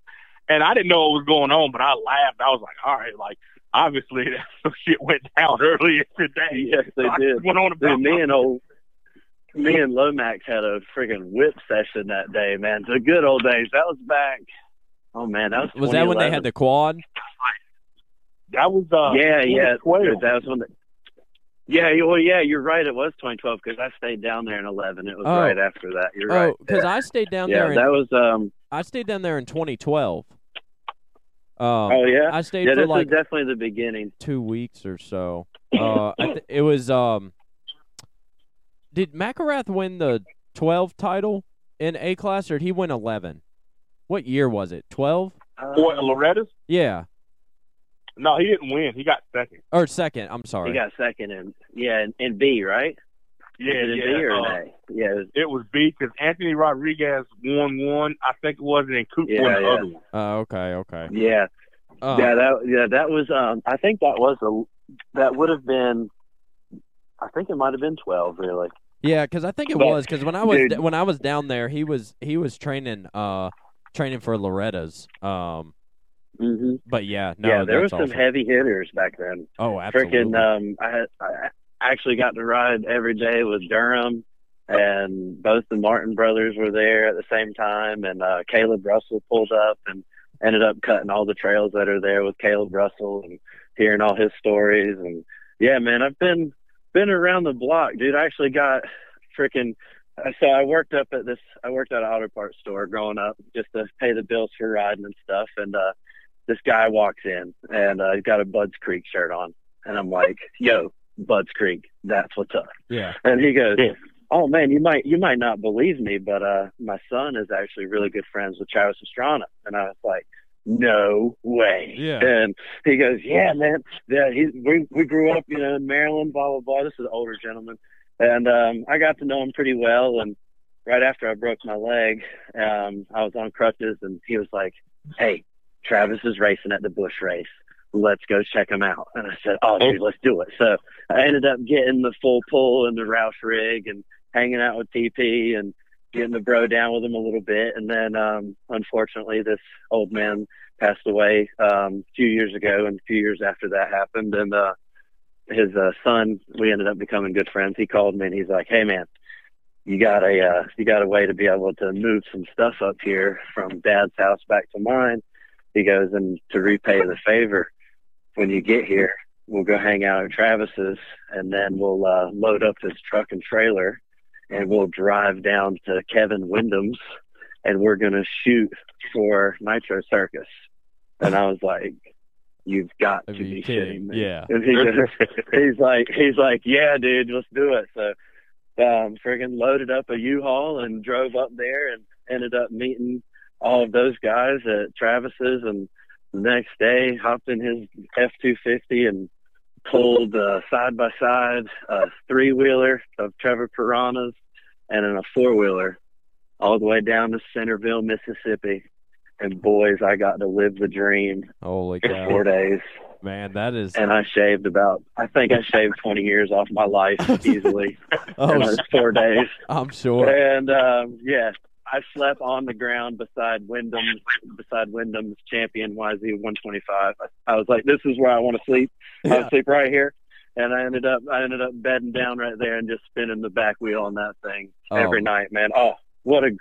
and I didn't know what was going on, but I laughed. I was like, "All right, like obviously (laughs) that shit went down (laughs) earlier today." Yes, they So did. Went on about Dude, me and old me and Lomax had a friggin' whip session that day, man. The good old days. That was back. Oh man, that was. Was that when they had the quad? that was uh Yeah, yeah. 2012. That was when. The, yeah, you- well, yeah, you're right. It was 2012 because I stayed down there in 11. It was Oh. right after that. You're Oh, right. because I stayed down yeah there. In, that was. Um. I stayed down there in 2012. Um, Oh yeah. I stayed Yeah, for this like is definitely the beginning. two weeks or so. Uh, I th- it was um. Did McElrath win the 12 title in A class, or did he win 11? What year was it? 12? What, Loretta's? Yeah, No, he didn't win. He got second. or second. I'm sorry. He got second in yeah in, in B, right? Yeah, Was it yeah. B uh, in Yeah. It was, It was B because Anthony Rodriguez won one. I think it was, and then Coop Yeah, won the yeah. other one. Uh, okay, okay. yeah. Uh, yeah, that yeah, that was um I think that was a that would have been I think it might have been 12 really. Yeah, because I think it But, was because when I was dude- when I was down there, he was he was training uh training for Loretta's. Um, Mhm. but yeah, no, yeah, there that's was some awesome. heavy hitters back then. Oh, absolutely. Freaking um I had I actually got to ride every day with Durham and both the Martin brothers were there at the same time and uh Caleb Russell pulled up and ended up cutting all the trails that are there with Caleb Russell and hearing all his stories. And yeah, man, I've been been around the block, dude. I actually got freaking so I worked up at this I worked at an auto parts store growing up just to pay the bills for riding and stuff. And uh this guy walks in and uh he's got a Budds Creek shirt on. And I'm like, Yo, Budds Creek, that's what's up. yeah. And he goes, Yeah. Oh man, you might you might not believe me, but uh my son is actually really good friends with Travis Pastrana and I was like, No way. Yeah. And he goes, Yeah, man. Yeah, he we we grew up, you know, in Maryland, blah blah blah. This is an older gentleman. And um I got to know him pretty well and right after I broke my leg, um, I was on crutches and he was like, Hey, Travis is racing at the Bush race. Let's go check him out. And I said, Oh dude, let's do it. So I ended up getting the full pull and the Roush rig and hanging out with TP and getting the bro down with him a little bit. And then, um, unfortunately, this old man passed away um, a few years ago, and a few years after that happened, and uh, his uh, son, we ended up becoming good friends. He called me and he's like, "Hey, man." You got a uh, you got a way to be able to move some stuff up here from Dad's house back to mine. He goes and to repay the favor, when you get here, we'll go hang out at Travis's, and then we'll uh, load up this truck and trailer, and we'll drive down to Kevin Windham's, and we're gonna shoot for Nitro Circus. And I was like, "You've got Are to you be kidding? me!" Yeah. (laughs) And he he's like, he's like, "Yeah, dude, let's do it." So, um, friggin' loaded up a U-Haul and drove up there, and ended up meeting all of those guys at Travis's, and next day hopped in his F two fifty and pulled uh, side by side a three wheeler of Trevor Piranhas and then a four wheeler all the way down to Centreville, Mississippi. And boys, I got to live the dream Holy for cow, four days. man, that is. And I shaved about, I think I shaved 20 years off my life (laughs) easily in Oh, those four days. I'm sure. And um, yeah, I slept on the ground beside Windham's beside Windham's champion YZ 125. I, I was like, this is where I want to sleep. I would sleep right here. And I ended up I ended up bedding down right there and just spinning the back wheel on that thing Oh. every night, man. Oh, what a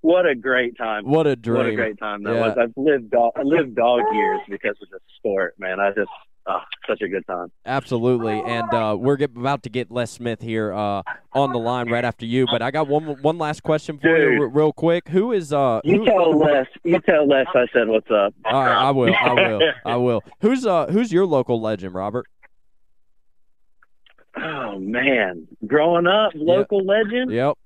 what a great time. What a dream. What a great time that Yeah. was. I've lived dog, I lived dog years because of this sport, man. I just oh, such a good time. Absolutely, and uh, we're get, about to get Les Smith here uh, on the line right after you. But I got one one last question for you, r- real quick. Who is uh? You Who, tell Les, you tell Les I said what's up. all right, I will, I will, (laughs) I will. Who's uh? Who's your local legend, Robert? Oh man, growing up, local legend. Yep.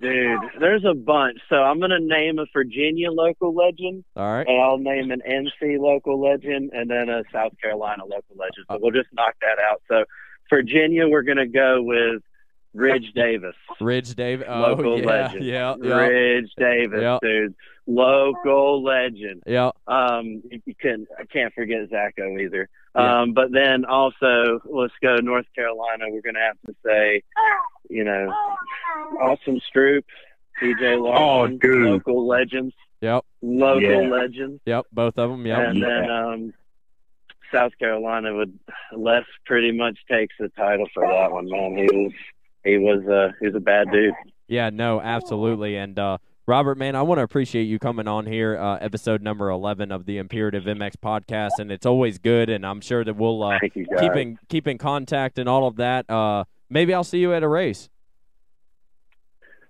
Dude, there's a bunch. So I'm gonna name a Virginia local legend, All right. and I'll name an NC local legend, and then a South Carolina local legend. So we'll just knock that out. So Virginia, we're gonna go with Ridge Davis, Ridge Davis. Oh local yeah, legend. yeah, yeah, Ridge Davis, Yeah. dude, local legend. yeah. Um, you couldn't, I can't forget Zacho either. Yeah. Um, but then also, let's go North Carolina. We're gonna have to say, you know, Austin Stroupe, PJ Larson, Oh, dude. local legends, Yep. local Yeah. legends, Yep. Both of them. Yep. and then um, South Carolina would Les pretty much takes the title for that one, man. He was he was uh he was a bad dude. Yeah, no, absolutely. And uh, Robert, man, I want to appreciate you coming on here, uh, episode number 11 of the Imperative MX podcast. And it's always good. And I'm sure that we'll uh, (laughs) Thank you keep, in, keep in contact and all of that. Uh, maybe I'll see you at a race.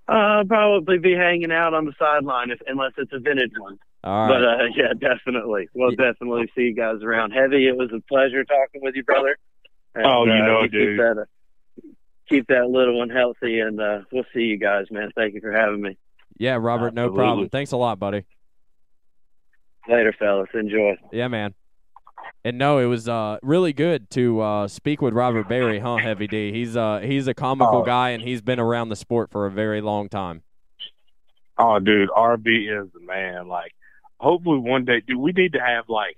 Uh, I'll probably be hanging out on the sideline if unless it's a vintage one. All But uh, yeah, definitely. We'll Yeah. definitely see you guys around. Heavy, it was a pleasure talking with you, brother. And, Oh, you uh, know, keep. That, uh, keep that little one healthy, and uh, we'll see you guys, man. Thank you for having me. Yeah, Robert, no problem. Thanks a lot, buddy. Later, fellas. Enjoy. Yeah, man. And no, it was uh, really good to uh, speak with Robert Berry, huh, Heavy D? He's uh, he's a comical Oh. guy, and he's been around the sport for a very long time. Oh, dude, RB is the man. Like, hopefully one day, dude, we need to have like,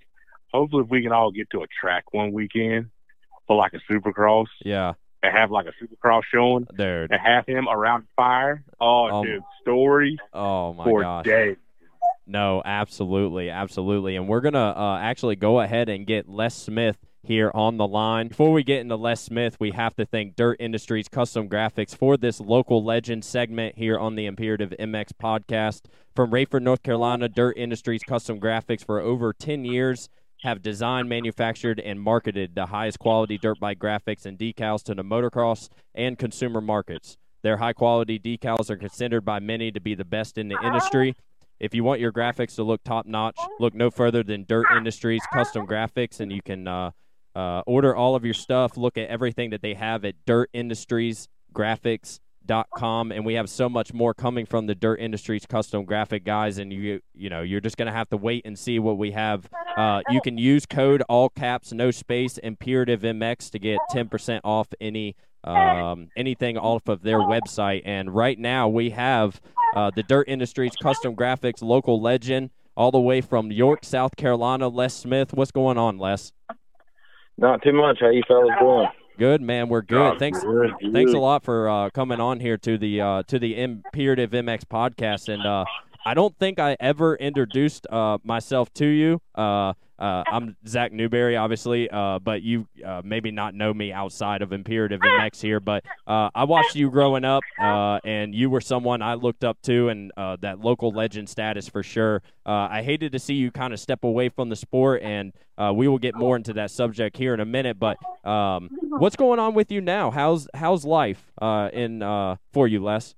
hopefully if we can all get to a track one weekend for like a Supercross Yeah, and have like a Supercross showing dude. and have him around fire. Oh, Um, dude, stories Oh my for gosh. days. No, absolutely, absolutely. And we're going to uh, actually go ahead and get Les Smith here on the line. Before we get into Les Smith, we have to thank Dirt Industries Kustom Graphics for this local legend segment here on the Imperative MX podcast. From Raeford, North Carolina, Dirt Industries Kustom Graphics for over 10 years have designed, manufactured, and marketed the highest quality dirt bike graphics and decals to the motocross and consumer markets. Their high quality decals are considered by many to be the best in the industry. If you want your graphics to look top notch, look no further than Dirt Industries Kustom Graphics, and you can uh, uh, order all of your stuff. Look at everything that they have at dirtindustriesgraphics.com, and we have so much more coming from the Dirt Industries Kustom Graphic guys. And you, you know, you're just gonna have to wait and see what we have. Uh, you can use code all caps no space Imperative MX to get 10% off any um, anything off of their website. And right now we have uh, the Dirt Industries Kustom Graphics local legend, all the way from York, South Carolina. Les Smith, what's going on, Les? Not too much. How you fellas doing? Good man, we're good. Thanks, Good, thanks a lot for uh, coming on here to the uh, to the Imperative MX podcast. And uh, I don't think I ever introduced uh, myself to you. Uh, uh, I'm Zach Newberry, obviously, uh, but you uh, maybe not know me outside of Imperative MX here. But uh, I watched you growing up, and you were someone I looked up to, and that local legend status for sure. I hated to see you kind of step away from the sport, and we will get more into that subject here in a minute. But um, what's going on with you now? How's how's life in for you, Les?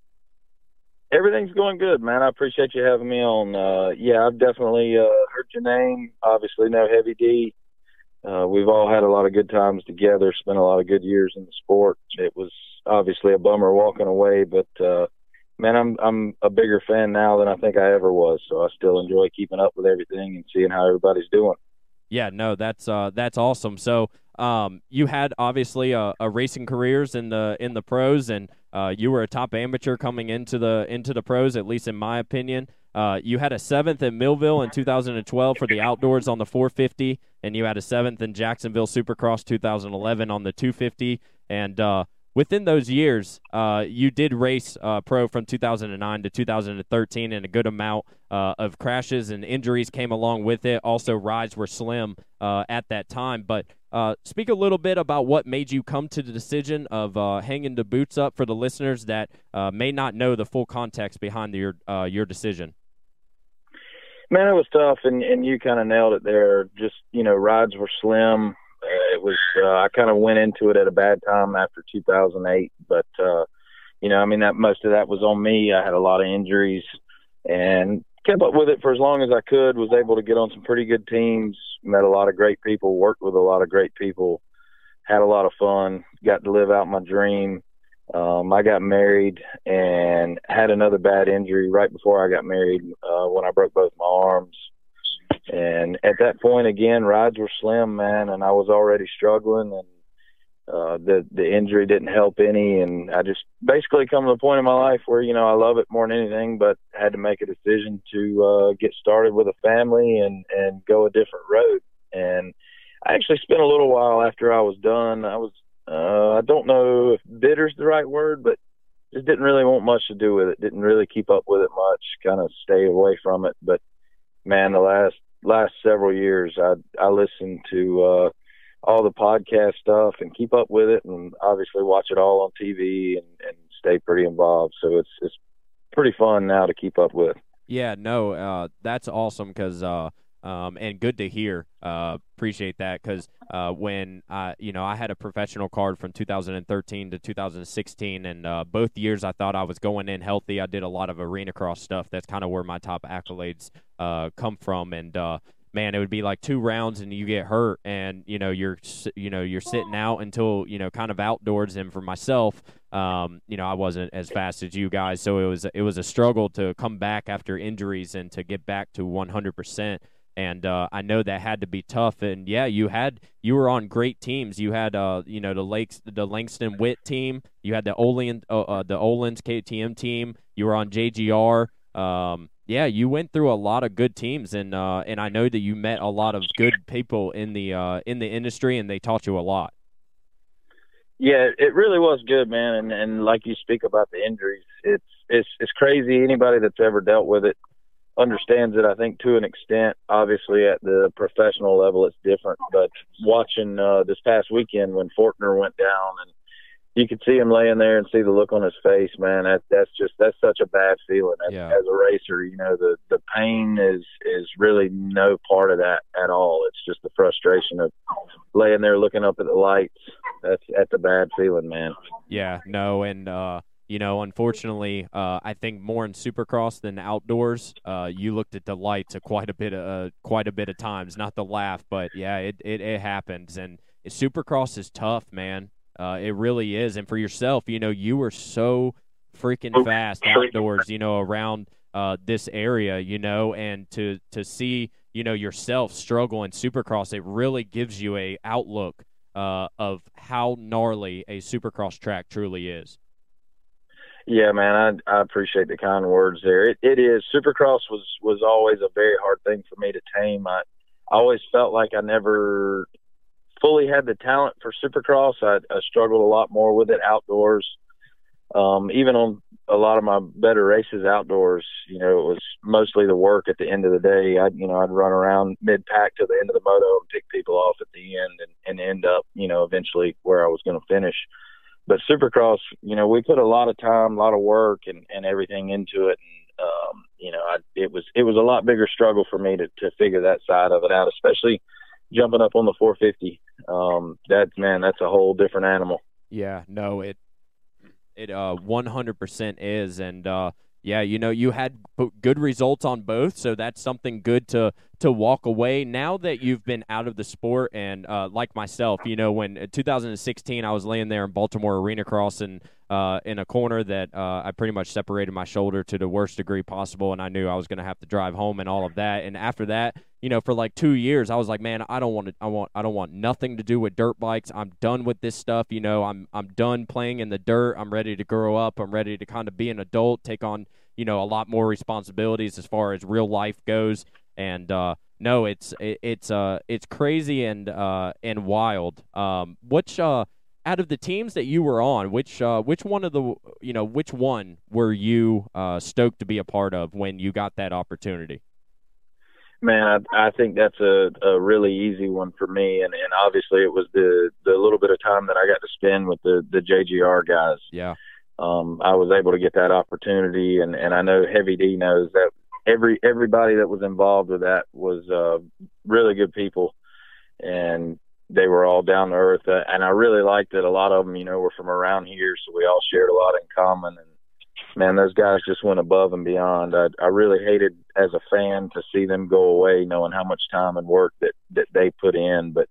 Everything's going good, man. I appreciate you having me on. Uh, yeah, I've definitely uh, heard your name. Obviously, know Heavy D. Uh, we've all had a lot of good times together. Spent a lot of good years in the sport. It was obviously a bummer walking away, but uh, man, I'm I'm a bigger fan now than I think I ever was. So I still enjoy keeping up with everything and seeing how everybody's doing. Yeah, no, that's uh, that's awesome. So um, you had obviously a, a racing careers in the in the pros, and uh, you were a top amateur coming into the into the pros, at least in my opinion. Uh, you had a seventh at Millville in 2012 for the outdoors on the 450, and you had a seventh in Jacksonville Supercross 2011 on the 250. And uh, within those years, uh, you did race uh, pro from 2009 to 2013, and a good amount uh, of crashes and injuries came along with it. Also, rides were slim uh, at that time. But uh, speak a little bit about what made you come to the decision of uh, hanging the boots up for the listeners that may not know the full context behind your your decision. Man, it was tough, and and you kind of nailed it there. Just you know, rides were slim it was uh, I kind of went into it at a bad time after 2008, but uh, you know, I mean that most of that was on me. I had a lot of injuries and kept up with it for as long as I could. Was able to get on some pretty good teams, met a lot of great people, worked with a lot of great people, had a lot of fun, got to live out my dream. Um, I got married and had another bad injury right before I got married uh, when I broke both my arms and at that point, again, rides were slim, man, and I was already struggling, and uh, the the injury didn't help any, and I just basically come to the point in my life where you know I love it more than anything, but had to make a decision to uh, get started with a family and and go a different road. And I actually spent a little while after I was done. I was uh, I don't know if bitter's the right word, but just didn't really want much to do with it. Didn't really keep up with it much. Kind of stay away from it. But man, the last last several years, I I listen to uh, all the podcast stuff and keep up with it, and obviously watch it all on TV and, and stay pretty involved. So it's it's pretty fun now to keep up with. Yeah, no, uh, that's awesome because uh, um, and good to hear. Uh, appreciate that because uh, when I, you know, I had a professional card from 2013 to 2016, and uh, both years I thought I was going in healthy. I did a lot of arena cross stuff. That's kind of where my top accolades uh, come from, and uh, man, it would be like two rounds and you get hurt, and you know you're you know you're sitting out until you know kind of outdoors. And for myself, um, you know I wasn't as fast as you guys, so it was it was a struggle to come back after injuries and to get back to 100 percent and uh, I know that had to be tough. And yeah, you had you were on great teams. You had uh, you know the Lakes, the Langston Witt team. You had the Olin, uh, uh the Olin's KTM team. You were on JGR. Um, yeah, you went through a lot of good teams, and uh, and I know that you met a lot of good people in the uh, in the industry, and they taught you a lot. Yeah, it really was good, man. And and like you speak about the injuries, it's it's it's crazy. Anybody that's ever dealt with it understands it. I think to an extent. Obviously, at the professional level, it's different. But watching uh, this past weekend when Forkner went down, and you could see him laying there and see the look on his face, man. That that's just that's such a bad feeling. As, yeah. as a racer, you know, the the pain is is really no part of that at all. It's just the frustration of laying there looking up at the lights. That's that's a bad feeling, man. Yeah, no, and. uh you know, unfortunately, uh, I think more in Supercross than outdoors. Uh, you looked at the lights a quite a bit of uh, quite a bit of times. Not the laugh, but yeah, it it, it happens. And Supercross is tough, man. Uh, it really is. And for yourself, you know, you were so freaking fast outdoors. You know, around uh, this area. You know, and to to see you know yourself struggle in Supercross, it really gives you a outlook uh, of how gnarly a Supercross track truly is. Yeah, man, I I appreciate the kind words there. It it is Supercross was was always a very hard thing for me to tame. I, I always felt like I never fully had the talent for Supercross. I, I struggled a lot more with it outdoors. Um, even on a lot of my better races outdoors, you know, it was mostly the work at the end of the day. I'd, you know, I'd run around mid pack to the end of the moto and pick people off at the end and, and end up, you know, eventually where I was going to finish but Supercross, you know, we put a lot of time, a lot of work, and and everything into it. And um, you know, I, it was it was a lot bigger struggle for me to to figure that side of it out, especially jumping up on the 450. Um, that man, that's a whole different animal. Yeah, no, it it uh 100% is, and uh, yeah, you know, you had good results on both, so that's something good to to walk away. Now that you've been out of the sport, and uh, like myself, you know, when uh, 2016 I was laying there in Baltimore Arena Cross and uh, in a corner that uh, I pretty much separated my shoulder to the worst degree possible, and I knew I was going to have to drive home and all of that. And after that, you know, for like two years, I was like, man, I don't want to, I want, I don't want nothing to do with dirt bikes. I'm done with this stuff. You know, I'm, I'm done playing in the dirt. I'm ready to grow up. I'm ready to kind of be an adult, take on, you know, a lot more responsibilities as far as real life goes. And uh, no, it's, it, it's, uh, it's crazy and, uh, and wild. Um, which, uh, out of the teams that you were on, which uh, which one of the you know which one were you uh, stoked to be a part of when you got that opportunity? Man, I, I think that's a, a really easy one for me, and, and obviously it was the the little bit of time that I got to spend with the the JGR guys. Yeah, um, I was able to get that opportunity, and and I know Heavy D knows that every everybody that was involved with that was uh, really good people, and they were all down to earth. Uh, and I really liked that a lot of them, you know, were from around here, so we all shared a lot in common. And man, those guys just went above and beyond. I, I really hated as a fan to see them go away, knowing how much time and work that that they put in. But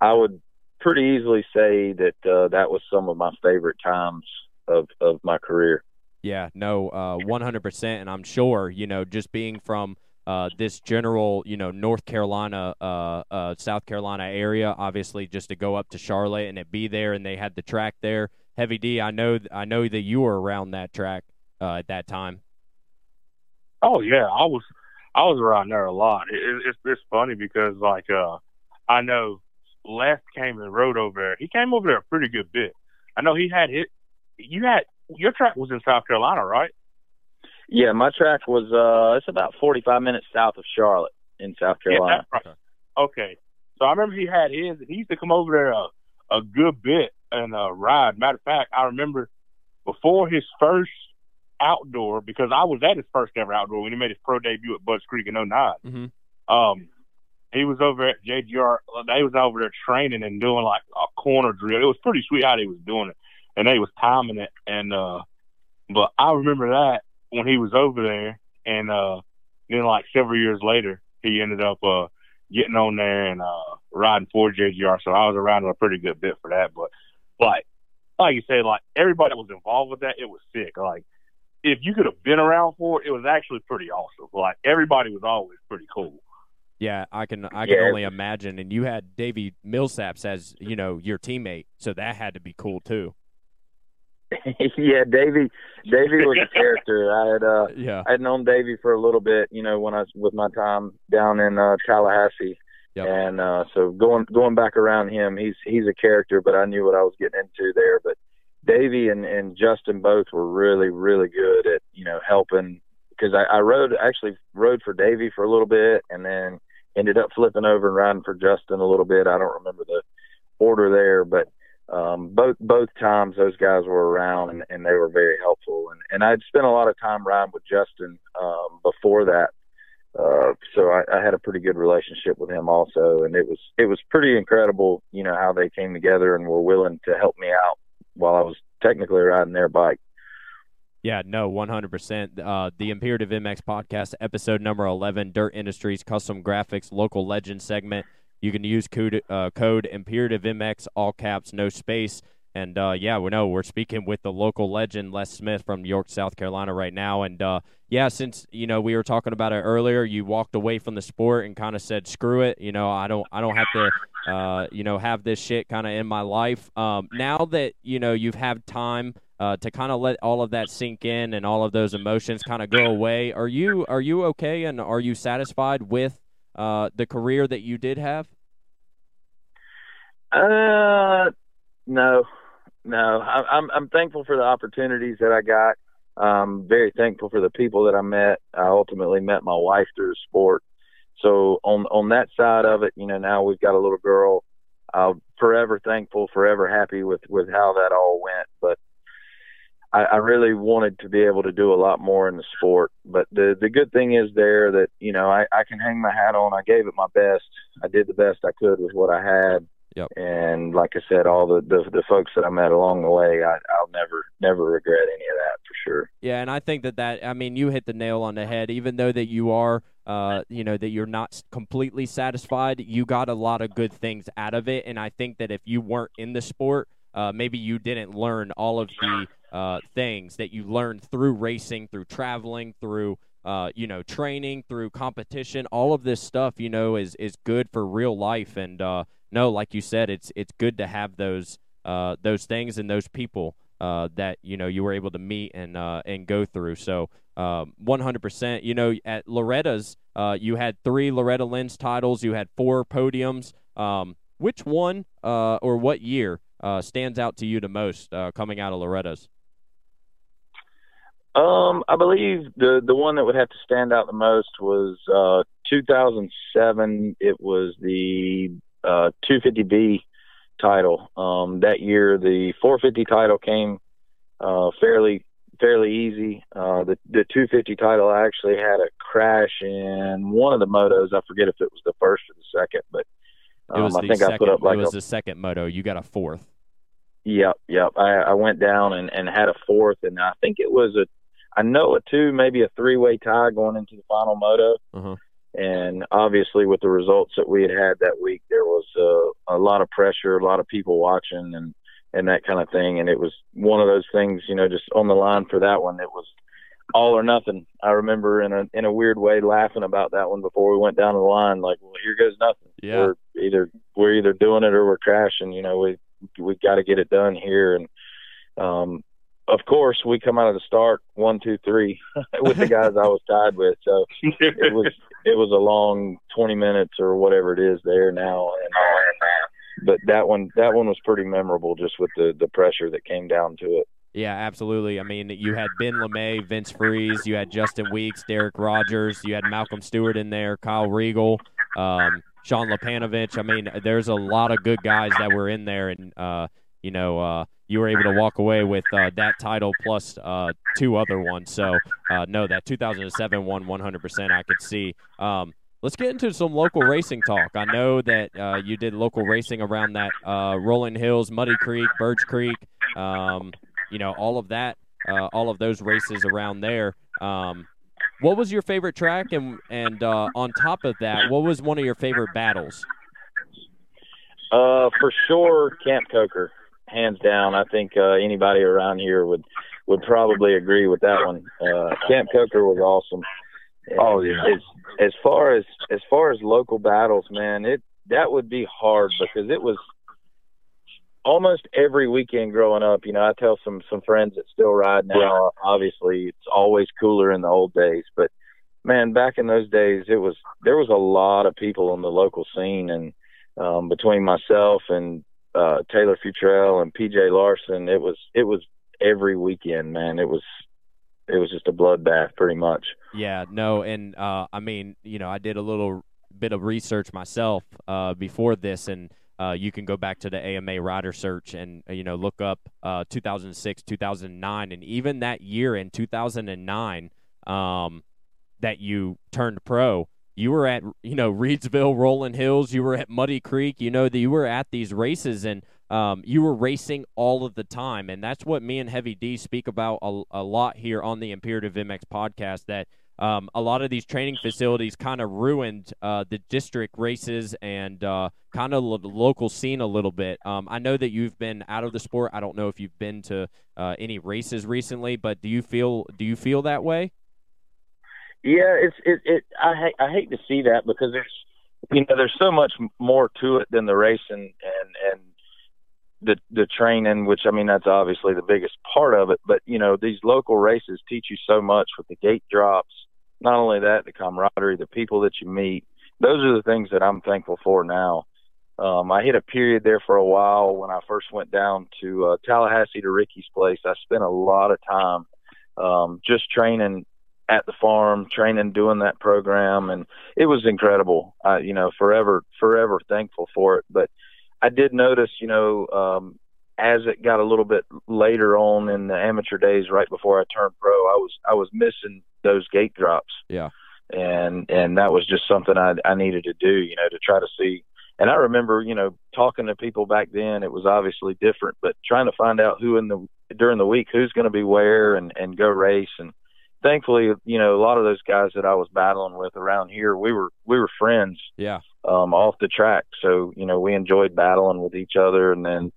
I would pretty easily say that uh, that was some of my favorite times of of my career. Yeah, no, uh, 100%. And I'm sure, you know, just being from uh, this general, you know, North Carolina, uh, uh, South Carolina area, obviously just to go up to Charlotte and it be there and they had the track there. Heavy D, I know, I know that you were around that track uh, at that time. Oh yeah, I was, I was around there a lot. It, it's it's funny because like uh, I know Les came and rode over there. He came over there a pretty good bit. I know he had hit. You had your track was in South Carolina, right? Yeah, my track was uh it's about forty five minutes south of Charlotte in South Carolina. Yeah, right. Okay. So I remember he had his he used to come over there a, a good bit and uh ride. Matter of fact, I remember before his first outdoor because I was at his first ever outdoor when he made his pro debut at Budds Creek in 9 mm-hmm. Um he was over at JGR. They was over there training and doing like a corner drill. It was pretty sweet how they was doing it and they was timing it. And uh, but I remember that when he was over there, and uh, then like several years later, he ended up uh getting on there and uh riding for JGR. So I was around a pretty good bit for that. But like like you said, like everybody that was involved with that, it was sick. Like if you could have been around for it, it was actually pretty awesome. Like everybody was always pretty cool. Yeah, I can I can yeah. only imagine. And you had Davey Millsaps as you know your teammate, so that had to be cool too. (laughs) yeah, Davey. Davey was a character. I had uh, (laughs) yeah, I had known Davey for a little bit. You know, when I was with my time down in uh, Tallahassee, yep. and uh, so going going back around him, he's he's a character. But I knew what I was getting into there. But Davey and and Justin both were really really good at you know helping because I, I rode actually rode for Davey for a little bit, and then ended up flipping over and riding for Justin a little bit. I don't remember the order there, but um, both both times those guys were around and, and they were very helpful. And, and I'd spent a lot of time riding with Justin um, before that, uh, so I, I had a pretty good relationship with him also. And it was it was pretty incredible, you know, how they came together and were willing to help me out while I was technically riding their bike. Yeah, no, 100%. Uh, the Imperative MX podcast, episode number 11, Dirt Industries Kustom Graphics Local Legend segment. You can use code, uh, code Imperative MX, all caps, no space. And uh, yeah, we know we're speaking with the local legend Les Smith from York, South Carolina, right now. And uh, yeah, since you know we were talking about it earlier, you walked away from the sport and kind of said, "Screw it," you know, I don't, I don't have to, uh, you know, have this shit kind of in my life. Um, now that you know you've had time uh, to kind of let all of that sink in and all of those emotions kind of go away, are you, are you okay and are you satisfied with uh, the career that you did have? Uh, no, no. I, I'm I'm thankful for the opportunities that I got. I'm very thankful for the people that I met. I ultimately met my wife through the sport. So on on that side of it, you know, now we've got a little girl. I'm forever thankful, forever happy with with how that all went. But I, I really wanted to be able to do a lot more in the sport. But the the good thing is there that you know I I can hang my hat on. I gave it my best. I did the best I could with what I had. Yep. And like I said, all the, the, the folks that I met along the way, I, I'll never never regret any of that for sure. Yeah, and I think that that I mean you hit the nail on the head. Even though that you are, uh, you know, that you're not completely satisfied, you got a lot of good things out of it. And I think that if you weren't in the sport, uh, maybe you didn't learn all of the uh, things that you learned through racing, through traveling, through uh, you know training, through competition. All of this stuff, you know, is is good for real life. And uh, no, like you said, it's it's good to have those uh, those things and those people uh, that you know you were able to meet and uh, and go through. So. 100%. Um, you know, at Loretta's, uh, you had three Loretta Lynn's titles. You had four podiums. Um, which one uh, or what year uh, stands out to you the most coming out of Loretta's? Um, I believe the the one that would have to stand out the most was uh, 2007. It was the uh, 250B title. Um, that year, the 450 title came uh, fairly fairly easy. Uh, the the 250 title actually had a crash in one of the motos. I forget if it was the first or the second, but um, I think second, I put up like it was a, the second moto. You got a fourth. Yep, yep. I, I went down and, and had a fourth, and I think it was a I know a two, maybe a three way tie going into the final moto. Uh-huh. And obviously, with the results that we had had that week, there was uh, a lot of pressure, a lot of people watching, and and that kind of thing. And it was one of those things, you know, just on the line for that one. It was all or nothing. I remember in a in a weird way laughing about that one before we went down the line. Like, well, here goes nothing. Yeah. We're either we're either doing it or we're crashing. You know, we we got to get it done here. And um, of course, we come out of the start one, two, three (laughs) with the guys I was tied with. So it was it was a long twenty minutes or whatever it is there now. And, uh, but that one that one was pretty memorable just with the the pressure that came down to it. Yeah, absolutely. I mean, you had Ben LeMay, Vince Friese, you had Justin Weeks, Derek Rogers, you had Malcolm Stewart in there, Kyle Regal, um, Sean Lipanovich. I mean, there's a lot of good guys that were in there, and uh, you know, uh, you were able to walk away with uh, that title plus uh, two other ones. So, uh, no, that 2007 one 100%, I could see. Um, let's get into some local racing talk. I know that uh, you did local racing around that uh, Rolling Hills, Muddy Creek, Birch Creek, um, you know, all of that, all of those races around there. Um, what was your favorite track? And, and on top of that, what was one of your favorite battles? For sure, Camp Coker hands down. I think uh, anybody around here would would probably agree with that one. Uh, Camp Coker was awesome. Oh yeah. As as far as as far as local battles, man, it that would be hard because it was almost every weekend growing up. You know, I tell some some friends that still ride now. Obviously, it's always cooler in the old days, but man, back in those days, it was there was a lot of people on the local scene, and um, between myself and uh, Taylor Futrell and PJ Larson, it was it was every weekend, man. It was it was just a bloodbath, pretty much. Yeah, no, and uh, I mean, you know, I did a little bit of research myself uh, before this, and uh, you can go back to the AMA rider search and uh, you know look up uh, 2006, 2009, and even that year in 2009 um, that you turned pro you were at you know Reidsville, Rolling Hills, you were at Muddy Creek, you know that you were at these races and um, you were racing all of the time, and that's what me and Heavy D speak about a, a lot here on the Imperative MX podcast. That um, a lot of these training facilities kind of ruined uh, the district races and uh, kind of the local scene a little bit. Um, I know that you've been out of the sport. I don't know if you've been to uh, any races recently, but do you feel do you feel that way? Yeah, it's it. it I hate I hate to see that because there's you know there's so much more to it than the racing and and the the training, which I mean that's obviously the biggest part of it. But you know these local races teach you so much with the gate drops. Not only that, the camaraderie, the people that you meet. Those are the things that I'm thankful for now. Um, I hit a period there for a while when I first went down to uh, Tallahassee to Ricky's place. I spent a lot of time um, just training at the farm, training, doing that program, and it was incredible. I, you know, forever, forever thankful for it. But I did notice, you know, um, as it got a little bit later on in the amateur days, right before I turned pro, I was I was missing those gate drops. Yeah, and and that was just something I I needed to do, you know, to try to see. And I remember, you know, talking to people back then. It was obviously different, but trying to find out who in the during the week who's going to be where and and go race and thankfully, you know, a lot of those guys that I was battling with around here, we were we were friends. Yeah. Um, off the track, so you know, we enjoyed battling with each other, and then,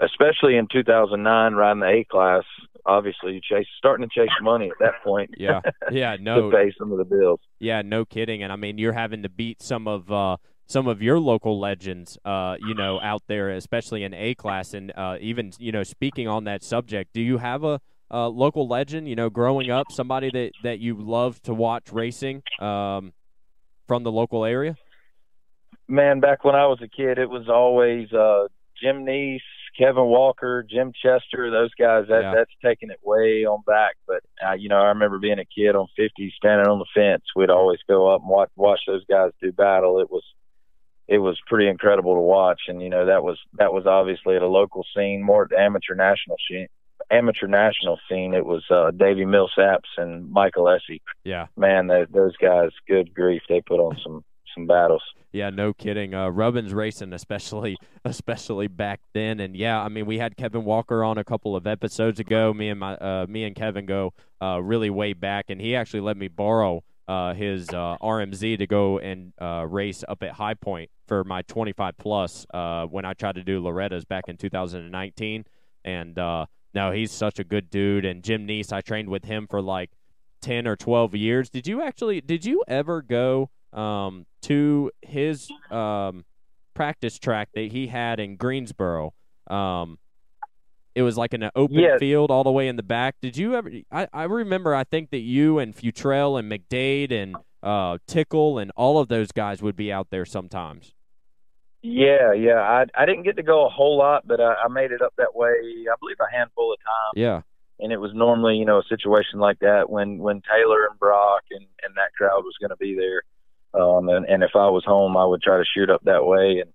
especially in 2009, riding the A class. Obviously, you chase starting to chase money at that point. Yeah. Yeah. (laughs) No. to pay some of the bills. Yeah. No kidding. And I mean, you're having to beat some of. uh some of your local legends, uh, you know, out there, especially in A class, and uh, even you know, speaking on that subject, do you have a uh, local legend, you know, growing up, somebody that, that you love to watch racing um, from the local area? Man, back when I was a kid, it was always uh, Jim Neese, Kevin Walker, Jim Chester, those guys. That Yeah. that's taking it way on back. But uh, you know, I remember being a kid on 50, standing on the fence. We'd always go up and watch watch those guys do battle. It was it was pretty incredible to watch. And you know, that was that was obviously at a local scene, more at the amateur national scene. Amateur national scene. It was uh, Davey Millsaps and Mike Alessi. Yeah. Man, they, those guys, good grief, they put on some some battles. Yeah, no kidding. Uh, Rubbins racing, especially, (laughs) especially back then, and yeah, I mean, we had Kevin Walker on a couple of episodes ago. Me and my, uh, me and Kevin go uh, really way back, and he actually let me borrow uh, his uh, RMZ to go and uh, race up at High Point for my 25 plus uh, when I tried to do Loretta's back in 2019. And uh, no, he's such a good dude. And Jim Neese, I trained with him for like 10 or 12 years. Did you actually? Did you ever go? um, to his um, practice track that he had in Greensboro. Um, it was like an open Yeah. field all the way in the back. Did you ever? I, I remember. I think that you and Futrell and McDade and uh, Tickle and all of those guys would be out there sometimes. Yeah, yeah. I I didn't get to go a whole lot, but I, I made it up that way. I believe a handful of times. Yeah, and it was normally you know a situation like that when when Taylor and Brock and and that crowd was going to be there. Um, and and if I was home, I would try to shoot up that way and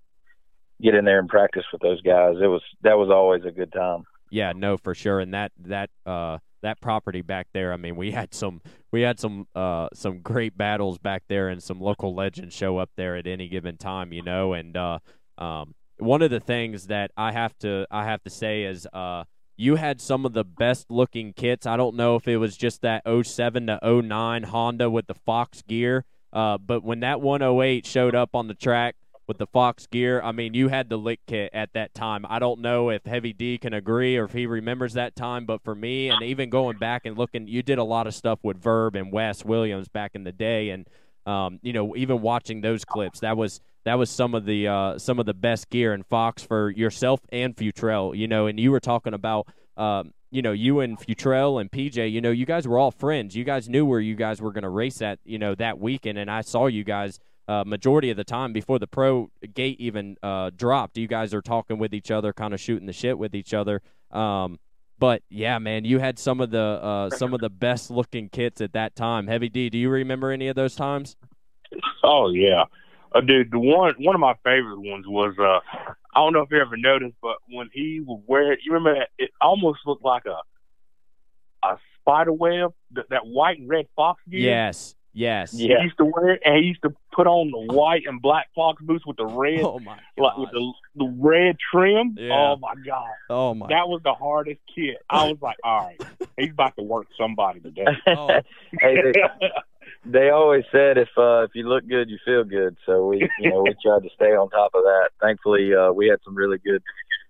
get in there and practice with those guys. It was that was always a good time. yeah, no, for sure. And that that uh, that property back there. I mean, we had some we had some uh, some great battles back there, and some local legends show up there at any given time. You know, and uh, um, one of the things that I have to I have to say is uh, you had some of the best looking kits. I don't know if it was just that 07 to 09 Honda with the Fox gear, uh, but when that 108 showed up on the track with the Fox gear, I mean, you had the lick kit at that time. I don't know if Heavy D can agree or if he remembers that time, but for me, and even going back and looking, you did a lot of stuff with Verb and Wes Williams back in the day, and um, you know, even watching those clips, that was that was some of the uh, some of the best gear in Fox for yourself and Futrell. You know, and you were talking about. Um, you know, you and Futrell and PJ, you know, you guys were all friends. You guys knew where you guys were going to race at, you know, that weekend. And I saw you guys uh, majority of the time before the pro gate even uh, dropped. You guys are talking with each other, kind of shooting the shit with each other. Um, but yeah, man, you had some of the uh, some of the best looking kits at that time. Heavy D, do you remember any of those times? Oh yeah, uh, dude. The one one of my favorite ones was uh, I don't know if you ever noticed, but when he would wear it, you remember that it almost looked like a a spider web, that, that white and red fox gear. Yes, yes. Yeah. He used to wear it, and he used to put on the white and black fox boots with the red, Oh my like with the the red trim. Yeah. Oh my god, Oh my. that was the hardest kit. I was like, all right, (laughs) he's about to work somebody today. Oh. (laughs) hey, they, they always said if uh, if you look good, you feel good. So we you know we (laughs) tried to stay on top of that. Thankfully, uh, we had some really good,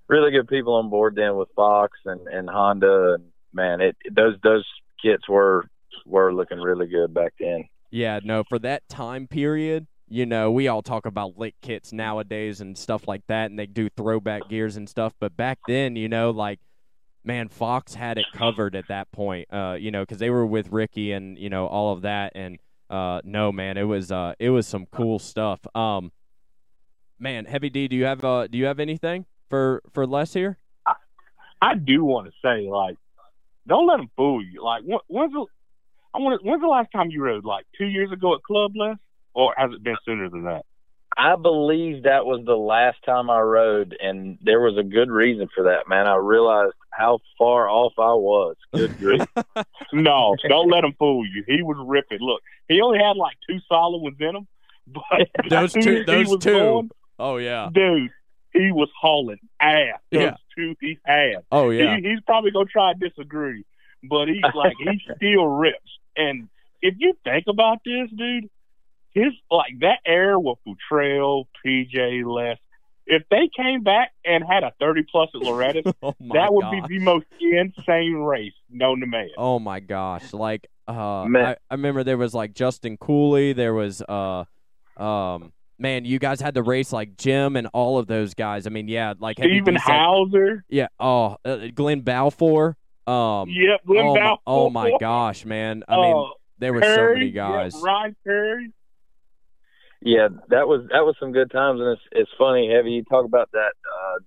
really good people on board then with Fox and and Honda and man, it those those kits were were looking really good back then. Yeah, no, for that time period, you know, we all talk about lick kits nowadays and stuff like that, and they do throwback gears and stuff. But back then, you know, like, man, Fox had it covered at that point, uh, you know, because they were with Ricky and, you know, all of that. And, uh, no, man, it was, uh, it was some cool stuff. Um, man, Heavy D, do you have, uh, do you have anything for, for Les here? I do want to say, like, don't let them fool you. Like, when, when's the I want when's the last time you rode? Like two years ago at Club Les, or has it been sooner than that? I believe that was the last time I rode, and there was a good reason for that, man. I realized how far off I was. Good (laughs) grief. No, don't let him fool you. He was ripping. Look, he only had like two solid ones in him, (laughs) but Those as two- soon as he those was two. going, Oh, yeah. dude, he was hauling ass. Those Yeah. two he had. Oh, yeah. He, he's probably gonna try to disagree, but he's like he (laughs) still rips. And if you think about this, dude, his like that era with Futrell, PJ, Les, if they came back and had a thirty plus at Loretta, (laughs) Oh, that would gosh. be the most insane race known to man. Oh my gosh! Like, uh, Man. I, I remember there was like Justin Cooley. There was, uh, um, man, you guys had to race like Jim and all of those guys. I mean, yeah, like Heavy Stephen D said- Hauser, yeah. Oh, uh, Glenn Balfour. Um, yep, Glenn oh, my, oh my gosh, man! I mean, Uh, there were so Curry, many yep, guys. Ryan Curry. Yeah, that was that was some good times, and it's it's funny. Heavy, you talk about that uh,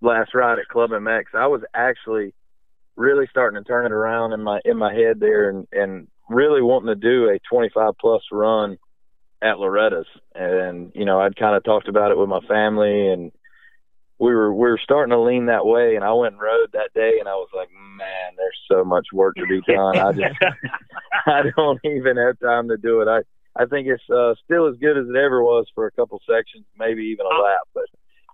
last ride at Club MX, I was actually really starting to turn it around in my in my head there, and and really wanting to do a 25 plus run at Loretta's. And you know, I'd kind of talked about it with my family, and we were we were starting to lean that way. And I went and rode that day, and I was like, man, there's so much work to be done. I just (laughs) I don't even have time to do it. I I think it's uh, still as good as it ever was for a couple sections, maybe even a lap. But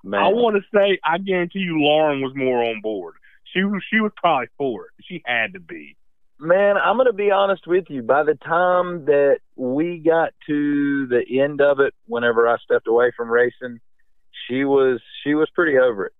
man, I want to say, I guarantee you, Lauren was more on board. She was she was probably for it. She had to be. Man, I'm going to be honest with you. By the time that we got to the end of it, whenever I stepped away from racing, she was she was pretty over it.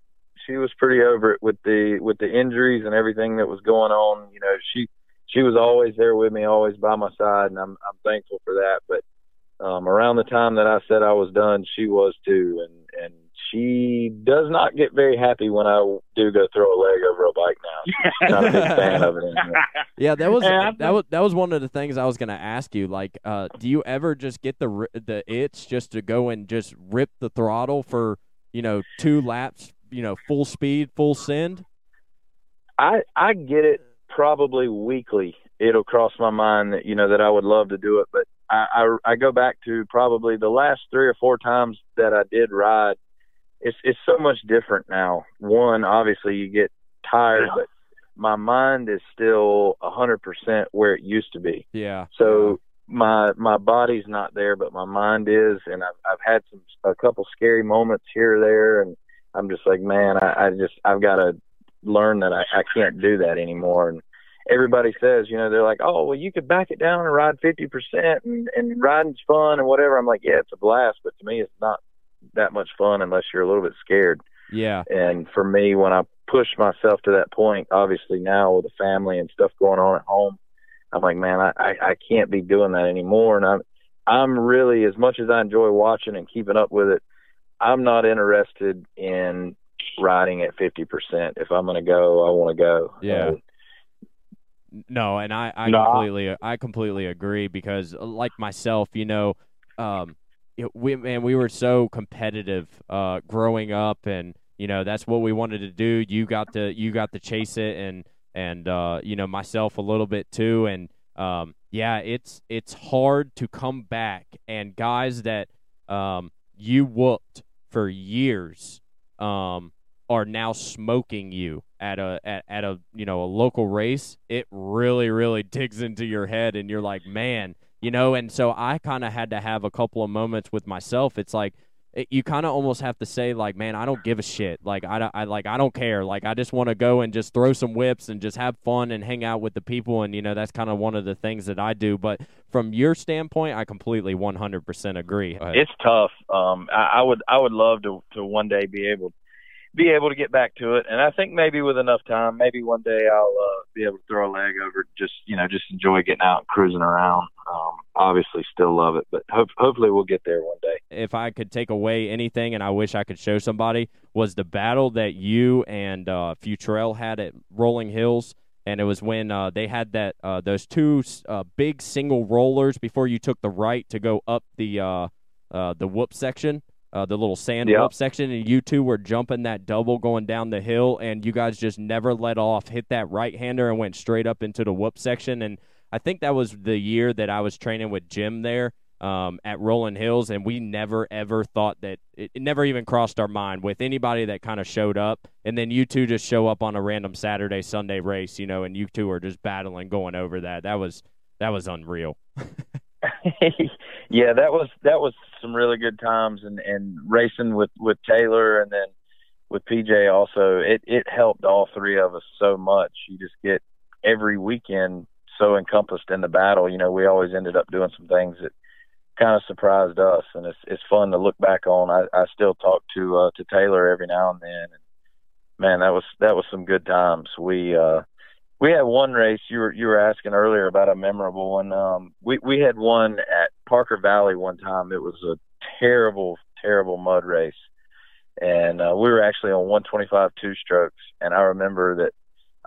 She was pretty over it with the with the injuries and everything that was going on. You know, she she was always there with me, always by my side, and I'm I'm thankful for that. But um, around the time that I said I was done, she was too, and and she does not get very happy when I do go throw a leg over a bike now. not a big fan of it anymore. (laughs) Yeah, that was that was that was one of the things I was going to ask you. Like, uh, do you ever just get the the itch just to go and just rip the throttle for you know two laps, you know, full speed, full send? I I get it probably weekly. It'll cross my mind that you know that I would love to do it, but I, I I go back to probably the last three or four times that I did ride it's it's so much different now. One, obviously, you get tired, but my mind is still a hundred percent where it used to be. Yeah. So my my body's not there, but my mind is, and I've I've had some a couple scary moments here or there, and I'm just like, man, I, I just I've got to learn that I, I can't do that anymore. And everybody says, you know, they're like, oh, well, you could back it down and ride fifty percent, and and riding's fun and whatever. I'm like, yeah, it's a blast, but to me, it's not that much fun unless you're a little bit scared. Yeah. And for me, when I push myself to that point, obviously now with the family and stuff going on at home, I'm like, man, I, I, I can't be doing that anymore. And I'm, I'm really, as much as I enjoy watching and keeping up with it, I'm not interested in riding at 50%. If I'm going to go, I want to go. Yeah. Uh, no, and I, I no. completely, I completely agree because like myself, you know, um, we man, we were so competitive uh, growing up, and you know that's what we wanted to do. You got to you got to chase it, and and uh, you know myself a little bit too, and um, yeah, it's it's hard to come back, and guys that um, you whooped for years um, are now smoking you at a at, at a you know a local race. It really really (laughs) digs into your head, and you're like, man you know and so i kind of had to have a couple of moments with myself. It's like it, you kind of almost have to say like man i don't give a shit. Like i, I like i don't care. Like i just want to go and just throw some whips and just have fun and hang out with the people and you know that's kind of one of the things that i do. But from your standpoint i completely 100% agree. It's tough. Um I, I would i would love to to one day be able be able to get back to it. And I think maybe with enough time, maybe one day I'll uh, be able to throw a leg over. Just you know, just enjoy getting out and cruising around. Um, obviously, still love it, but hope, hopefully we'll get there one day. If I could take away anything, and I wish I could show somebody, was the battle that you and uh, Futrell had at Rolling Hills. And it was when uh, they had that uh, those two uh, big single rollers before you took the right to go up the uh, the whoop section uh, the little sand yep. up section, and you two were jumping that double going down the hill, and you guys just never let off, hit that right hander, and went straight up into the whoop section. And I think that was the year that I was training with Jim there um, at Rolling Hills, and we never ever thought that it, it never even crossed our mind with anybody that kind of showed up. And then you two just show up on a random Saturday, Sunday race, you know, and you two are just battling going over that. That was that was unreal. (laughs) (laughs) yeah, that was that was some really good times, and and racing with with Taylor, and then with PJ also. It it helped all three of us so much. You just get every weekend so encompassed in the battle. You know, we always ended up doing some things that kind of surprised us, and it's it's fun to look back on. I, I still talk to uh, to Taylor every now and then, and man, that was that was some good times. We uh, we had one race you were you were asking earlier about a memorable one. Um, we we had one at Parker Valley one time. It was a terrible terrible mud race, and uh, we were actually on 125 two strokes. And I remember that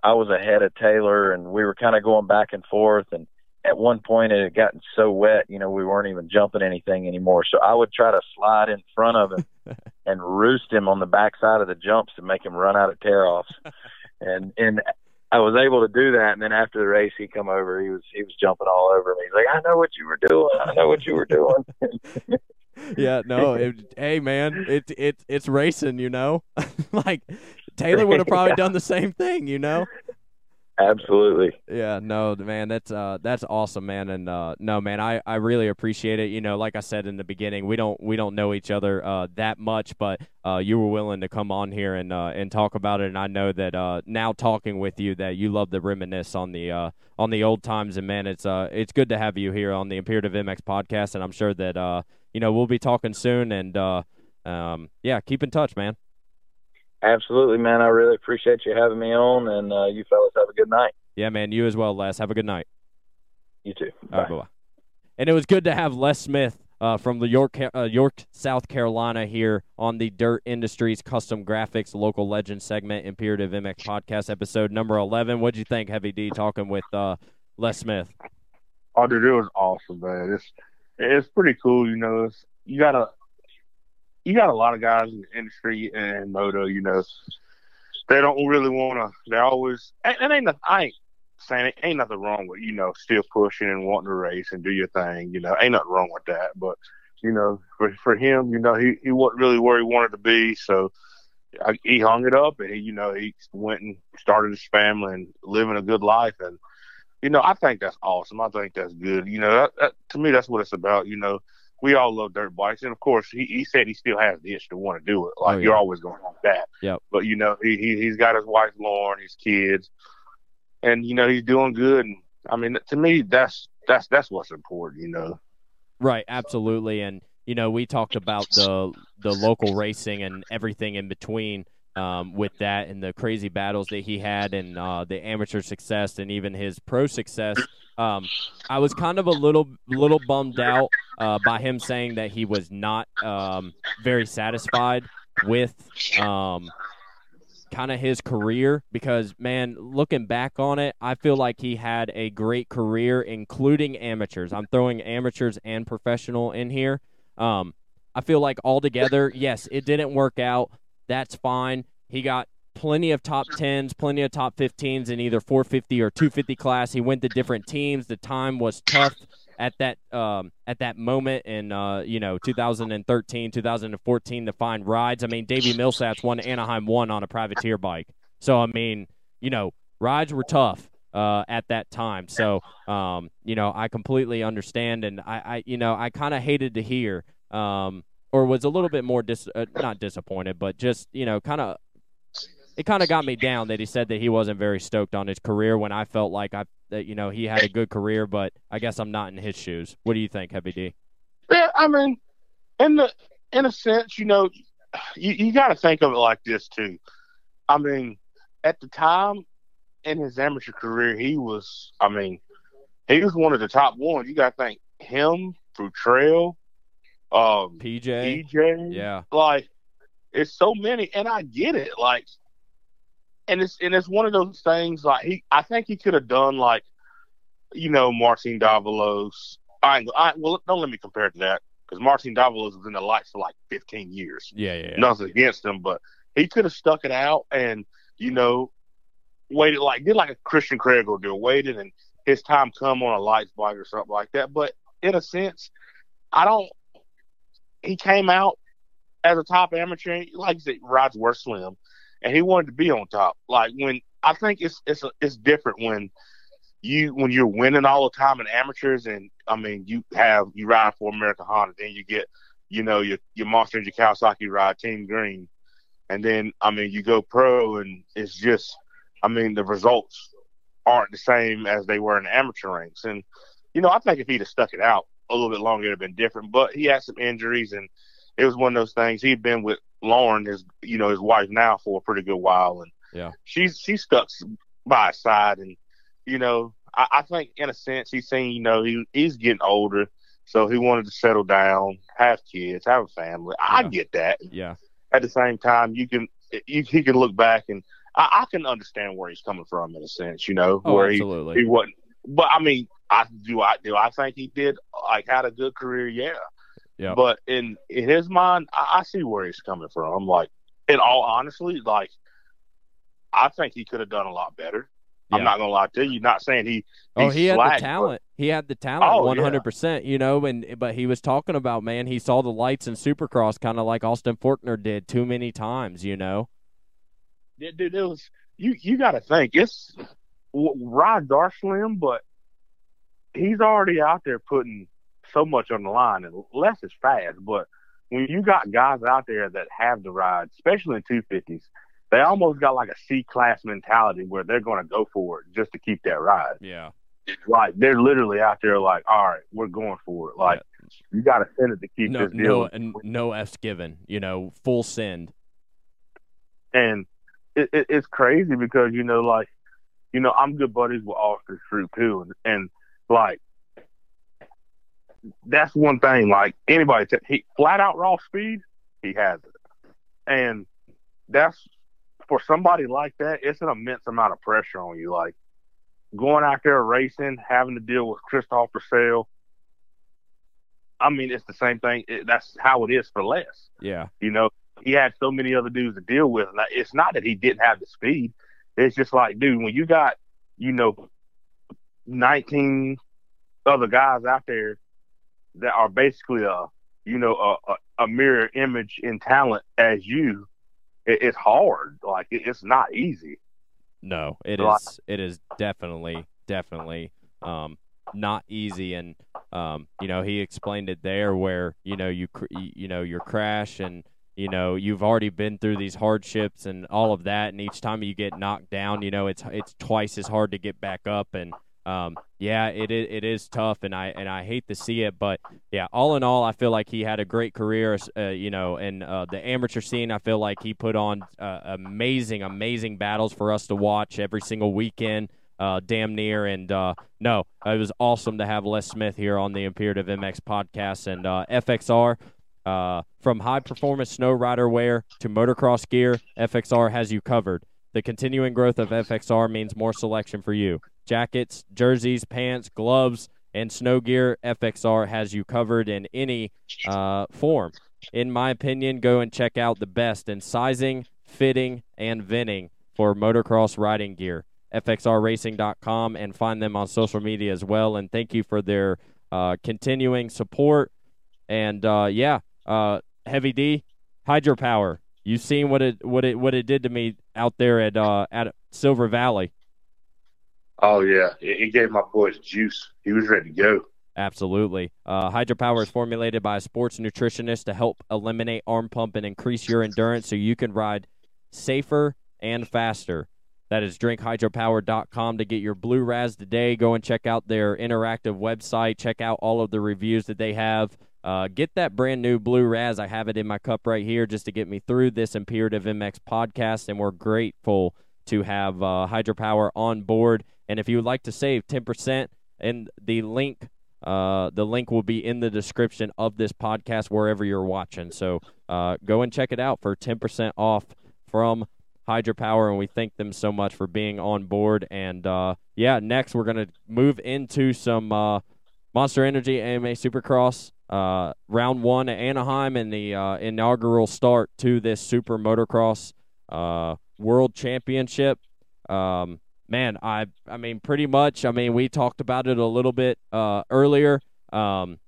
I was ahead of Taylor, and we were kind of going back and forth, and at one point it had gotten so wet, you know, we weren't even jumping anything anymore. So I would try to slide in front of him (laughs) and roost him on the backside of the jumps to make him run out of tear offs. and and I was able to do that. And then after the race, he come over. He was he was jumping all over me. He's like, I know what you were doing. I know what you were doing. (laughs) yeah, no, it, hey man, it it, it's racing, you know. (laughs) like Taylor would have probably (laughs) yeah. done the same thing, you know. Absolutely. Yeah, no, man, that's uh that's awesome, man. And uh no, man, I I really appreciate it. You know, like I said in the beginning, we don't we don't know each other uh that much, but uh you were willing to come on here and uh and talk about it and I know that uh now talking with you that you love to reminisce on the uh on the old times and man, it's uh it's good to have you here on the Imperative MX podcast and I'm sure that uh you know, we'll be talking soon and uh um yeah, keep in touch, man. Absolutely, man. I really appreciate you having me on, and uh, you fellas have a good night. Yeah, man. You as well, Les. Have a good night. You too. Bye. All right, bye. And it was good to have Les Smith uh, from the York, uh, York, South Carolina here on the Dirt Industries Kustom Graphics Local Legend segment, Imperative MX Podcast, episode number 11. What'd you think, Heavy D, talking with uh, Les Smith? Oh, dude, it was awesome, man. It's it's pretty cool. You know, it's, you gotta you got a lot of guys in the industry and moto, you know, they don't really want to. They always and, ain't nothing. I ain't saying it ain't nothing wrong with you know still pushing and wanting to race and do your thing. You know, ain't nothing wrong with that. But you know, for for him, you know, he he wasn't really where he wanted to be, so. I, he hung it up and he, you know, he went and started his family and living a good life. And, you know, I think that's awesome. I think that's good. You know, that, that, to me, that's what it's about. You know, we all love dirt bikes, and of course, he, he said he still has the itch to want to do it. Like oh, yeah. you're always going to want that. Yeah. But you know, he, he he's got his wife Lauren, his kids, and you know he's doing good. And I mean, to me, that's that's that's what's important. You know. Right. Absolutely. And you know, we talked about the the local racing and everything in between. Um, with that and the crazy battles that he had and uh, the amateur success and even his pro success um, I was kind of a little little bummed out uh, by him saying that he was not um, very satisfied with um, kind of his career because man, looking back on it, I feel like he had a great career, including amateurs. I'm throwing amateurs and professional in here. Um, I feel like altogether, yes, it didn't work out. That's fine. He got plenty of top 10s, plenty of top 15s in either 450 or 250 class. He went to different teams. The time was tough at that um, at that moment in uh, you know 2013, 2014 to find rides. I mean, Davey Millsaps won Anaheim one on a privateer bike. So I mean, you know, rides were tough. Uh, at that time, so um, you know I completely understand, and I, I you know I kind of hated to hear, um, or was a little bit more dis- uh, not disappointed, but just you know kind of it kind of got me down that he said that he wasn't very stoked on his career when I felt like I that you know he had a good career, but I guess I'm not in his shoes. What do you think, Heavy D? Yeah, I mean, in the in a sense, you know, you, you got to think of it like this too. I mean, at the time in his amateur career, he was, I mean, he was one of the top ones. You got to think him Trail, um, PJ, PJ, yeah, like it's so many, and I get it. Like and it's and it's one of those things like he I think he could have done like you know Martin Davalos. I, I well don't let me compare it to that because Martin Davalos was in the lights for like 15 years. Yeah, yeah. yeah. Nothing against him, but he could have stuck it out and you know waited like did like a Christian Craig will do, waited and his time come on a lights bike or something like that. But in a sense, I don't. He came out as a top amateur, like said, rides were slim and he wanted to be on top. Like when I think it's it's it's different when you when you're winning all the time in amateurs, and I mean you have you ride for American Honda, then you get you know your your Monster Energy Kawasaki ride Team Green, and then I mean you go pro, and it's just I mean the results aren't the same as they were in amateur ranks, and you know I think if he'd have stuck it out a little bit longer, it'd have been different. But he had some injuries, and it was one of those things. He'd been with Lauren, his you know his wife now for a pretty good while, and yeah, she's she's stuck by his side, and you know I, I think in a sense he's saying you know he he's getting older, so he wanted to settle down, have kids, have a family. Yeah. I get that. Yeah. At the same time, you can you, he can look back and I, I, can understand where he's coming from in a sense, you know, oh, where absolutely. he he wasn't. But I mean, I do I do I think he did like had a good career, yeah. Yeah. But in in his mind, I, I see where he's coming from. I'm like, in all honestly, like I think he could have done a lot better. Yeah. I'm not gonna lie to you. Not saying he. Oh, he had the talent. He had the talent, Oh, one yeah. percent. You know, and but he was talking about man. He saw the lights in Supercross, kind of like Austin Forkner did too many times. You know. But, dude, it was you. You got to think it's w- rides are slim, but he's already out there putting so much on the line, and Les is fast. But when you got guys out there that have the ride, especially in two fifties, they almost got like a C class mentality where they're going to go for it just to keep that ride. Yeah. Like they're literally out there, like, all right, we're going for it. Like you got to send it to keep No, this deal. no, and no f's given. You know, full send. and it, it, it's crazy because you know, like, you know, I'm good buddies with Austin Stroupe too, and, and like, that's one thing. Like anybody, t- he flat out raw speed, he has it, and that's for somebody like that. It's an immense amount of pressure on you. Like going out there racing, having to deal with Christophe Pourcel. I mean, it's the same thing. It, that's how it is for Les. Yeah. You know, he had so many other dudes to deal with. And it's not that he didn't have the speed. It's just like, dude, when you got, you know, 19 other guys out there that are basically a, you know, a, a, mirror image in talent as you, it, it's hard. Like, it, it's not easy. No, it Right. is. It is definitely, definitely um, not easy. And um, you know, he explained it there, where you know you cr- you you know your crash, and you know you've already been through these hardships and all of that, and each time you get knocked down, you know it's it's twice as hard to get back up. And um, yeah, it is it is tough, and I and I hate to see it, but yeah, all in all, I feel like he had a great career. Uh, you know, and uh, the amateur scene, I feel like he put on uh, amazing, amazing battles for us to watch every single weekend. Uh, damn near, and uh, no, it was awesome to have Les Smith here on the Imperative MX podcast and uh, FXR. Uh, from high performance snow rider wear to motocross gear, FXR has you covered. The continuing growth of FXR means more selection for you. Jackets, jerseys, pants, gloves, and snow gear, FXR has you covered in any uh, form. In my opinion, go and check out the best in sizing, fitting, and venting for motocross riding gear. FXRRacing.com and find them on social media as well. And thank you for their uh, continuing support. And uh, yeah, uh, Heavy D, hydropower. You've seen what it what it what it did to me out there at uh, at Silver Valley. Oh, yeah. It, it gave my boys juice. He was ready to go. Absolutely. Uh, hydropower is formulated by a sports nutritionist to help eliminate arm pump and increase your endurance so you can ride safer and faster. That is drinkhydropower.com to get your Blue Raz today. Go and check out their interactive website. Check out all of the reviews that they have. Uh, get that brand new Blue Raz. I have it in my cup right here just to get me through this Imperative MX podcast, and we're grateful to have uh, Hydropower on board. And if you would like to save 10%, and the link uh, the link will be in the description of this podcast wherever you're watching. So uh, go and check it out for 10% off from Hydropower, and we thank them so much for being on board. And uh, yeah, next we're gonna move into some uh, Monster Energy AMA Supercross uh, round one at Anaheim and the uh, inaugural start to this Super Motocross World Championship. Um, man, I I mean, pretty much. I mean, we talked about it a little bit uh, earlier. Um,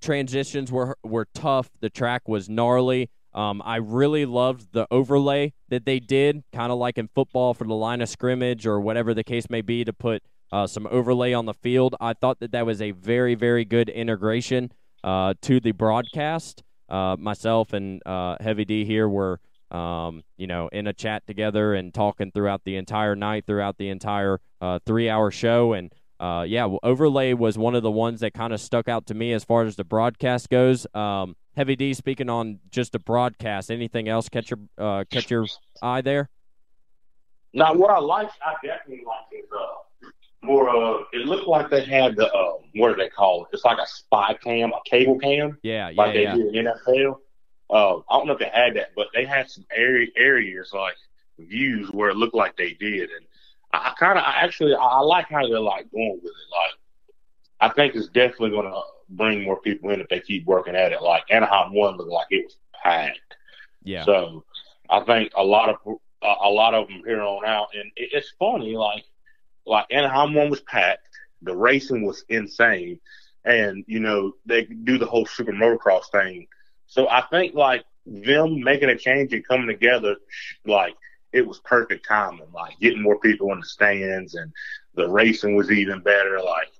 transitions were were tough. The track was gnarly. Um, I really loved the overlay that they did, kind of like in football for the line of scrimmage or whatever the case may be, to put uh, some overlay on the field. I thought that that was a very, very good integration uh, to the broadcast. Uh, myself and uh, Heavy D here were, um, you know, in a chat together and talking throughout the entire night, throughout the entire uh, three-hour show, and uh, yeah, well, overlay was one of the ones that kind of stuck out to me as far as the broadcast goes. Um, Heavy D speaking on just the broadcast. Anything else catch your uh, catch your eye there? Now, what I like, I definitely like is uh, more. Uh, it looked like they had the uh, what do they call it? It's like a spy cam, a cable cam, Yeah, yeah, like they yeah. do in NFL. Uh, I don't know if they had that, but they had some area areas like views where it looked like they did, and I, I kind of, I actually, I, I like how they're like going with it. Like I think it's definitely going to bring more people in if they keep working at it. Like Anaheim one looked like it was packed. Yeah. So I think a lot of a lot of them here on out, and it's funny. Like like Anaheim one was packed. The racing was insane, and you know they do the whole super motocross thing. So I think like them making a change and coming together, like it was perfect timing. Like getting more people in the stands, and the racing was even better. Like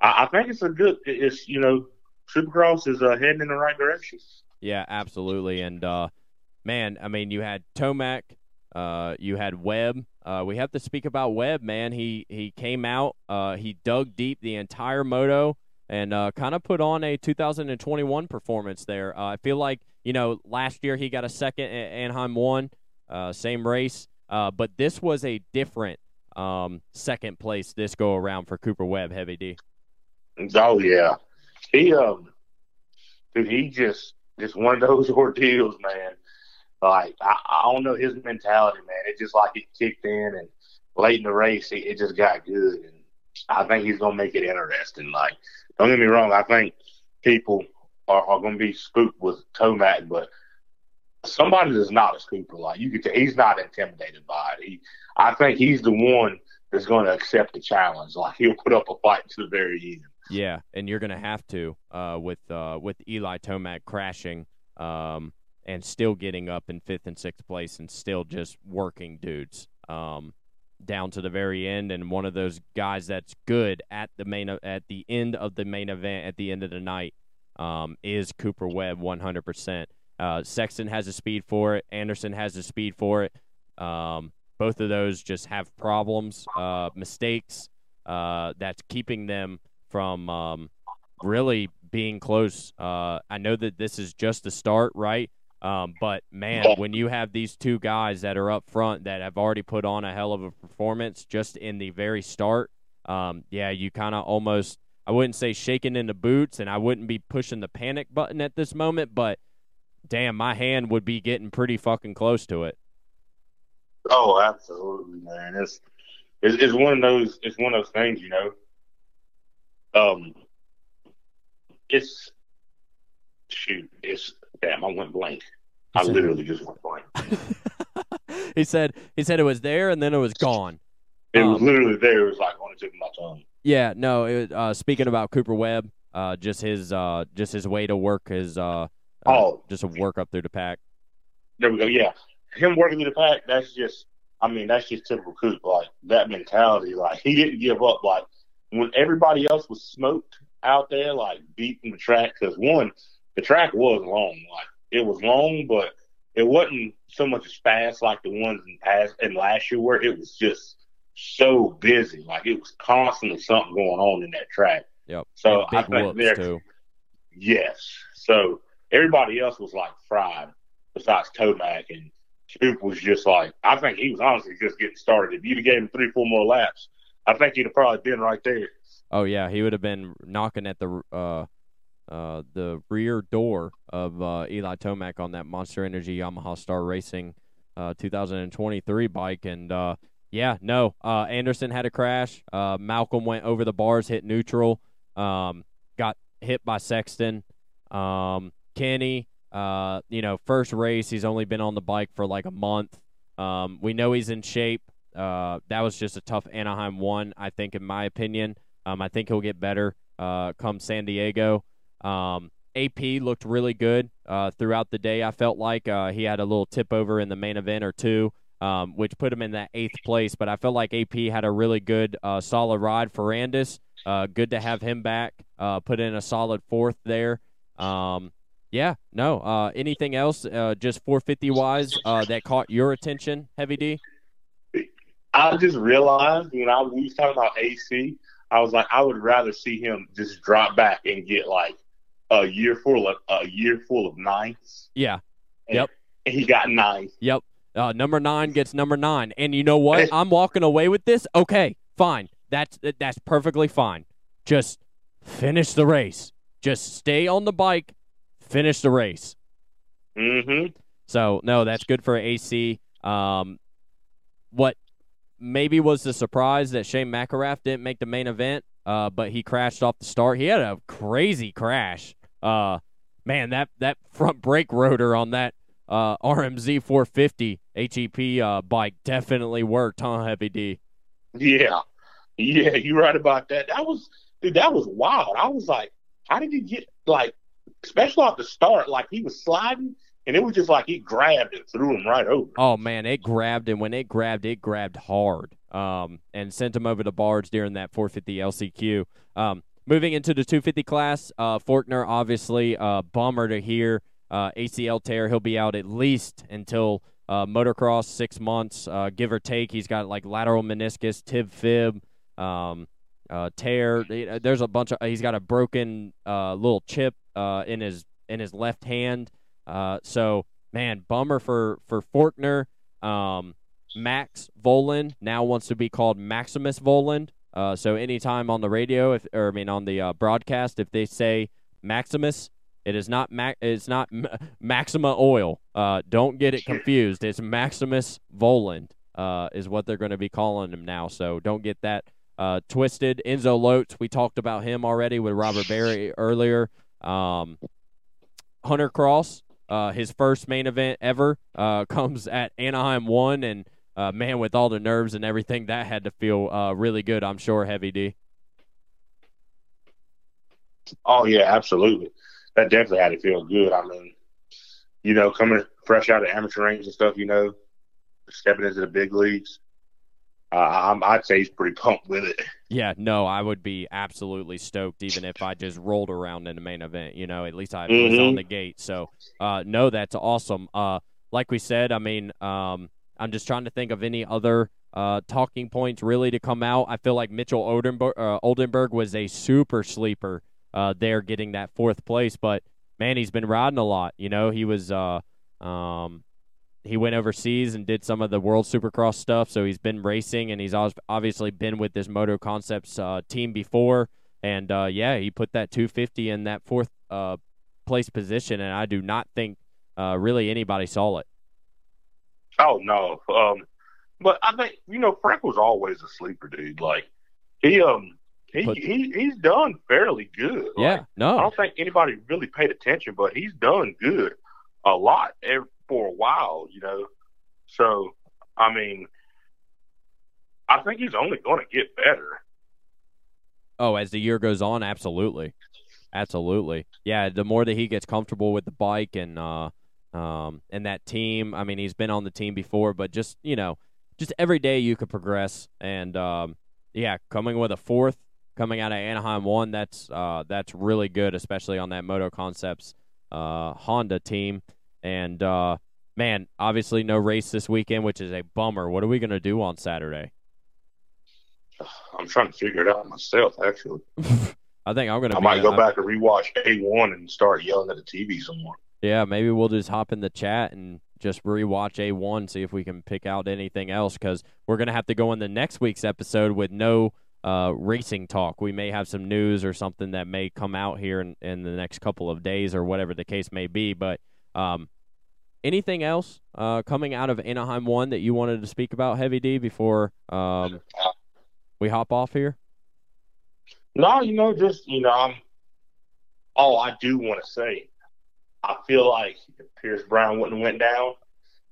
I, I think it's a good. It's you know, Supercross is uh, heading in the right direction. Yeah, absolutely. And uh, man, I mean, you had Tomac, uh, you had Webb. Uh, we have to speak about Webb, man. He he came out, uh, he dug deep the entire moto, and uh, kind of put on a 2021 performance there. Uh, I feel like you know last year he got a second Anaheim one, uh, same race, uh, but this was a different um, second place this go around for Cooper Webb, Heavy D. Oh yeah, he um, dude, he just just one of those (laughs) ordeals, man. Like I, I don't know his mentality, man. It just like it kicked in, and late in the race, it, it just got good, and I think he's gonna make it interesting. Like, don't get me wrong, I think people are, are gonna be spooked with Tomac, but somebody that's not a scooper, like you could tell, he's not intimidated by it. He, I think he's the one that's going to accept the challenge. Like (laughs) he'll put up a fight to the very end. Yeah, and you're going to have to uh, with uh, with Eli Tomac crashing um, and still getting up in fifth and sixth place and still just working dudes um, down to the very end. And one of those guys that's good at the main at the end of the main event at the end of the night um, is Cooper Webb, 100. percent uh, Sexton has the speed for it. Anderson has the speed for it. Um, both of those just have problems, uh, mistakes uh, that's keeping them from um, really being close. Uh, I know that this is just the start, right? Um, but man, when you have these two guys that are up front that have already put on a hell of a performance just in the very start, um, yeah, you kind of almost, I wouldn't say shaking in the boots, and I wouldn't be pushing the panic button at this moment, but damn, my hand would be getting pretty fucking close to it. Oh, absolutely, man. It's, it's it's one of those it's one of those things, you know. Um, it's shoot, it's damn. I went blank. I literally just went blank. (laughs) he said he said it was there and then it was gone. It um, was literally there. It was like on the tip of my tongue. Yeah, no. It, uh, speaking about Cooper Webb, uh, just his uh, just his way to work his uh, uh, oh, just a work up through the pack. There we go. Yeah, him working through the pack. That's just. I mean, that's just typical Coop. Like that mentality. Like he didn't give up. Like when everybody else was smoked out there, like beating the track. Because one, the track was long. Like it was long, but it wasn't so much as fast like the ones in past and last year where it was just so busy. Like it was constantly something going on in that track. Yep. So I think there. Too. Yes. So Everybody else was like fried besides Tomac and Coop was just like I think he was honestly just getting started. If you'd have gave him three, four more laps, I think he'd have probably been right there. Oh yeah, he would have been knocking at the uh, uh, the rear door of uh, Eli Tomac on that Monster Energy Yamaha Star Racing uh, 2023 bike, and uh, yeah, no, uh, Anderson had a crash. Malcolm went over the bars, hit neutral, um, got hit by Sexton. Um, Kenny, you know, first race, he's only been on the bike for like a month. Um, we know he's in shape. That was just a tough Anaheim one, I think, in my opinion. Um, I think he'll get better come San Diego. Um, AP looked really good uh, throughout the day. I felt like uh, he had a little tip over in the main event or two, um, which put him in that eighth place. But I felt like AP had a really good, uh, solid ride for Andis. Uh, good to have him back. Uh, put in a solid fourth there. Um, yeah, no. Uh, anything else, just 450 wise, that caught your attention, Heavy D? I just realized when I we was talking about AC, I was like, I would rather see him just drop back and get like a year full of a year full of nines. Yeah. And, yep. He got nine. Yep. Uh, number nine gets number nine, and you know what? I'm walking away with this. Okay, fine. That's that's perfectly fine. Just finish the race. Just stay on the bike finish the race. Mm-hmm. So no, that's good for AC. Um, what maybe was the surprise that Shane McElrath didn't make the main event. uh, but he crashed off the start. He had a crazy crash. Uh, man, that that front brake rotor on that uh, RMZ 450 HEP uh, bike definitely worked, huh, Heavy D? Yeah, yeah, you're right about that. That was, dude, that was wild. I was like, how did he get like, especially off the start, like he was sliding, and it was just like he grabbed and threw him right over. Oh man, it grabbed, and when it grabbed, it grabbed hard, um, and sent him over to bars during that 450 LCQ. Um, moving into the 250 class, uh, Forkner obviously uh, bummer to hear uh, ACL tear. He'll be out at least until uh, motocross, six months, uh, give or take. He's got like lateral meniscus, tib fib, um, uh, tear. There's a bunch of. He's got a broken uh, little chip uh, in his in his left hand. Uh, so man, bummer for for Forkner. Um, Max Vohland now wants to be called Maximus Vohland. Uh, so anytime on the radio, if or I mean on the uh, broadcast, if they say Maximus, it is not Mac. It's not M- (laughs) Maxima Oil. Uh, don't get it confused. It's Maximus Vohland. Uh, is what they're going to be calling him now. So don't get that uh, twisted. Enzo Lopes. We talked about him already with Robert Berry earlier. Um, Hunter Cross. Uh, his first main event ever uh, (laughs) comes at Anaheim one, and uh, man, with all the nerves and everything, that had to feel uh, really good. I'm sure, Heavy D. Oh yeah, absolutely that definitely had to feel good. I mean, you know, coming fresh out of amateur range and stuff, you know, stepping into the big leagues. Uh, i would say he's pretty pumped with it. Yeah, no, I would be absolutely stoked even if I just rolled around in the main event. You know, at least I mm-hmm. was on the gate. So, uh, no, that's awesome. Uh, like we said, I mean, um, I'm just trying to think of any other uh, talking points really to come out. I feel like Mitchell Oldenburg, uh, Oldenburg was a super sleeper uh, there getting that fourth place. But man, he's been riding a lot. You know, he was uh, um, he went overseas and did some of the World Supercross stuff. So he's been racing, and he's obviously been with this Moto Concepts uh, team before. And uh, yeah, he put that 250 in that fourth place position, and I do not think really anybody saw it. Oh no, um, but I think you know Frank was always a sleeper, dude. Like he um he, but, he he's done fairly good. Yeah, like, no, I don't think anybody really paid attention, but he's done good a lot for a while, you know. So, I mean, I think he's only going to get better. Oh, as the year goes on, absolutely, absolutely. Yeah, the more that he gets comfortable with the bike and uh, um, and that team. I mean, he's been on the team before, but just you know, just every day you could progress. And um, yeah, coming with a fourth coming out of Anaheim one. That's uh, that's really good, especially on that Moto Concepts uh, Honda team. And uh, man, obviously no race this weekend, which is a bummer. What are we gonna do on Saturday? I'm trying to figure it out myself, actually. (laughs) I think I'm gonna. I might go back and rewatch A1 and start yelling at the TV some more. Yeah, maybe we'll just hop in the chat and just rewatch A1, see if we can pick out anything else because we're gonna have to go in the next week's episode with no uh, racing talk. We may have some news or something that may come out here in, in the next couple of days or whatever the case may be. But um, anything else uh, coming out of Anaheim 1 that you wanted to speak about, Heavy D, before um, we hop off here? No, you know, just, you know, I'm, oh, I do want to say, I feel like if Pierce Brown wouldn't have went down,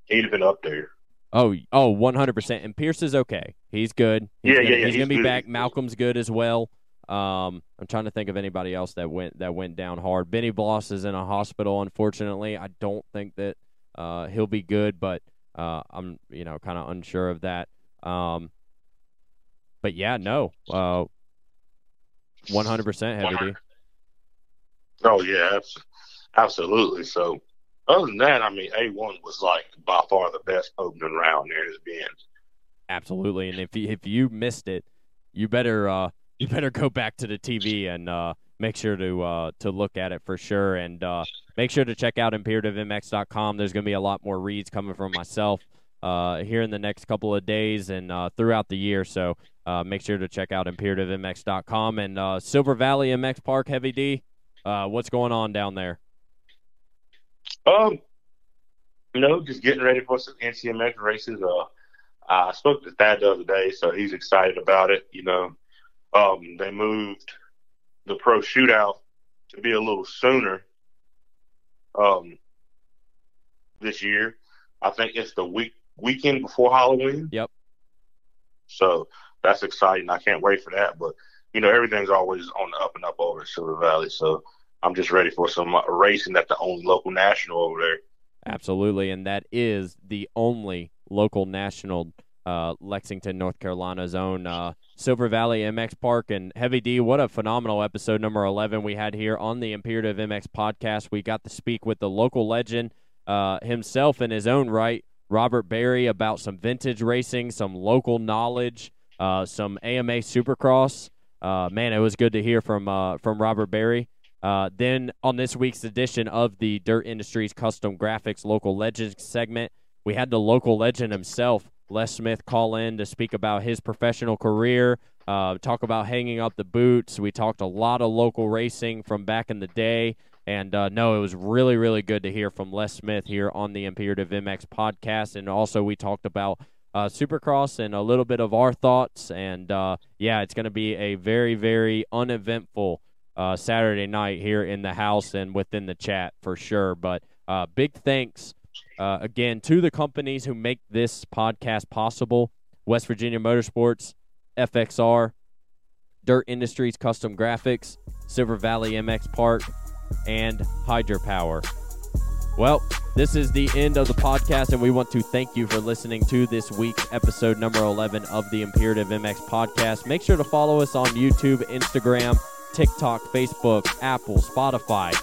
he'd have been up there. Oh, oh, 100%. And Pierce is okay. He's good. He's yeah, gonna, yeah, yeah. He's, going to be back. Malcolm's good as well. Um, I'm trying to think of anybody else that went that went down hard. Benny Bloss is in a hospital, unfortunately. I don't think that uh, he'll be good, but uh, I'm you know kind of unsure of that. Um, but yeah, no, uh, 100% heavy D. Oh yeah, absolutely. So other than that, I mean, A1 was like by far the best opening round there has been. Absolutely, and if you, if you missed it, you better uh, (laughs) you better go back to the TV and uh, make sure to uh, to look at it for sure, and uh, make sure to check out imperativemx.com. There's going to be a lot more reads coming from myself uh, here in the next couple of days and uh, throughout the year. So make sure to check out imperativemx.com and Silver Valley MX Park Heavy D. what's going on down there? Um, you know, just getting ready for some NCMX races. Uh, I spoke to Thad the other day, so he's excited about it. You know, um, they moved the pro shootout to be a little sooner um, this year. I think it's the week weekend before Halloween. Yep. So that's exciting. I can't wait for that. But you know, everything's always on the up and up over at Silver Valley. So I'm just ready for some racing at the only local national over there. Absolutely, and that is the only local national uh, Lexington, North Carolina's own uh, Silver Valley MX Park. And Heavy D, what a phenomenal episode number 11 we had here on the Imperative MX podcast. We got to speak with the local legend uh, himself in his own right, Robert Berry, about some vintage racing, some local knowledge, uh, some AMA Supercross. Uh, man, it was good to hear from uh, from Robert Berry. then on this week's edition of the Dirt Industries Kustom Graphics Local Legends segment, we had the local legend himself, Les Smith call in to speak about his professional career, uh, talk about hanging up the boots. We talked a lot of local racing from back in the day. And uh, no, it was really, really good to hear from Les Smith here on the Imperative MX podcast. And also, we talked about uh, Supercross and a little bit of our thoughts. And uh, yeah, it's going to be a very, very uneventful uh, Saturday night here in the house and within the chat for sure. But uh, big thanks uh, again, to the companies who make this podcast possible West Virginia Motorsports, FXR, Dirt Industries Kustom Graphics, Silver Valley MX Park, and Hydro Power. Well, this is the end of the podcast, and we want to thank you for listening to this week's episode number 11 of the Imperative MX podcast. Make sure to follow us on YouTube, Instagram, TikTok, Facebook, Apple, Spotify,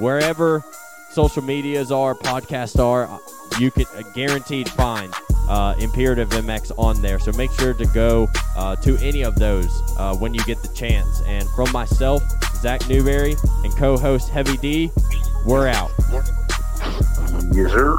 wherever social medias are, podcasts are, uh, you could uh, guaranteed find uh, Imperative MX on there. So make sure to go uh, to any of those uh, when you get the chance. And from myself, Zach Newberry, and co host Heavy D, we're out. Yes, sir.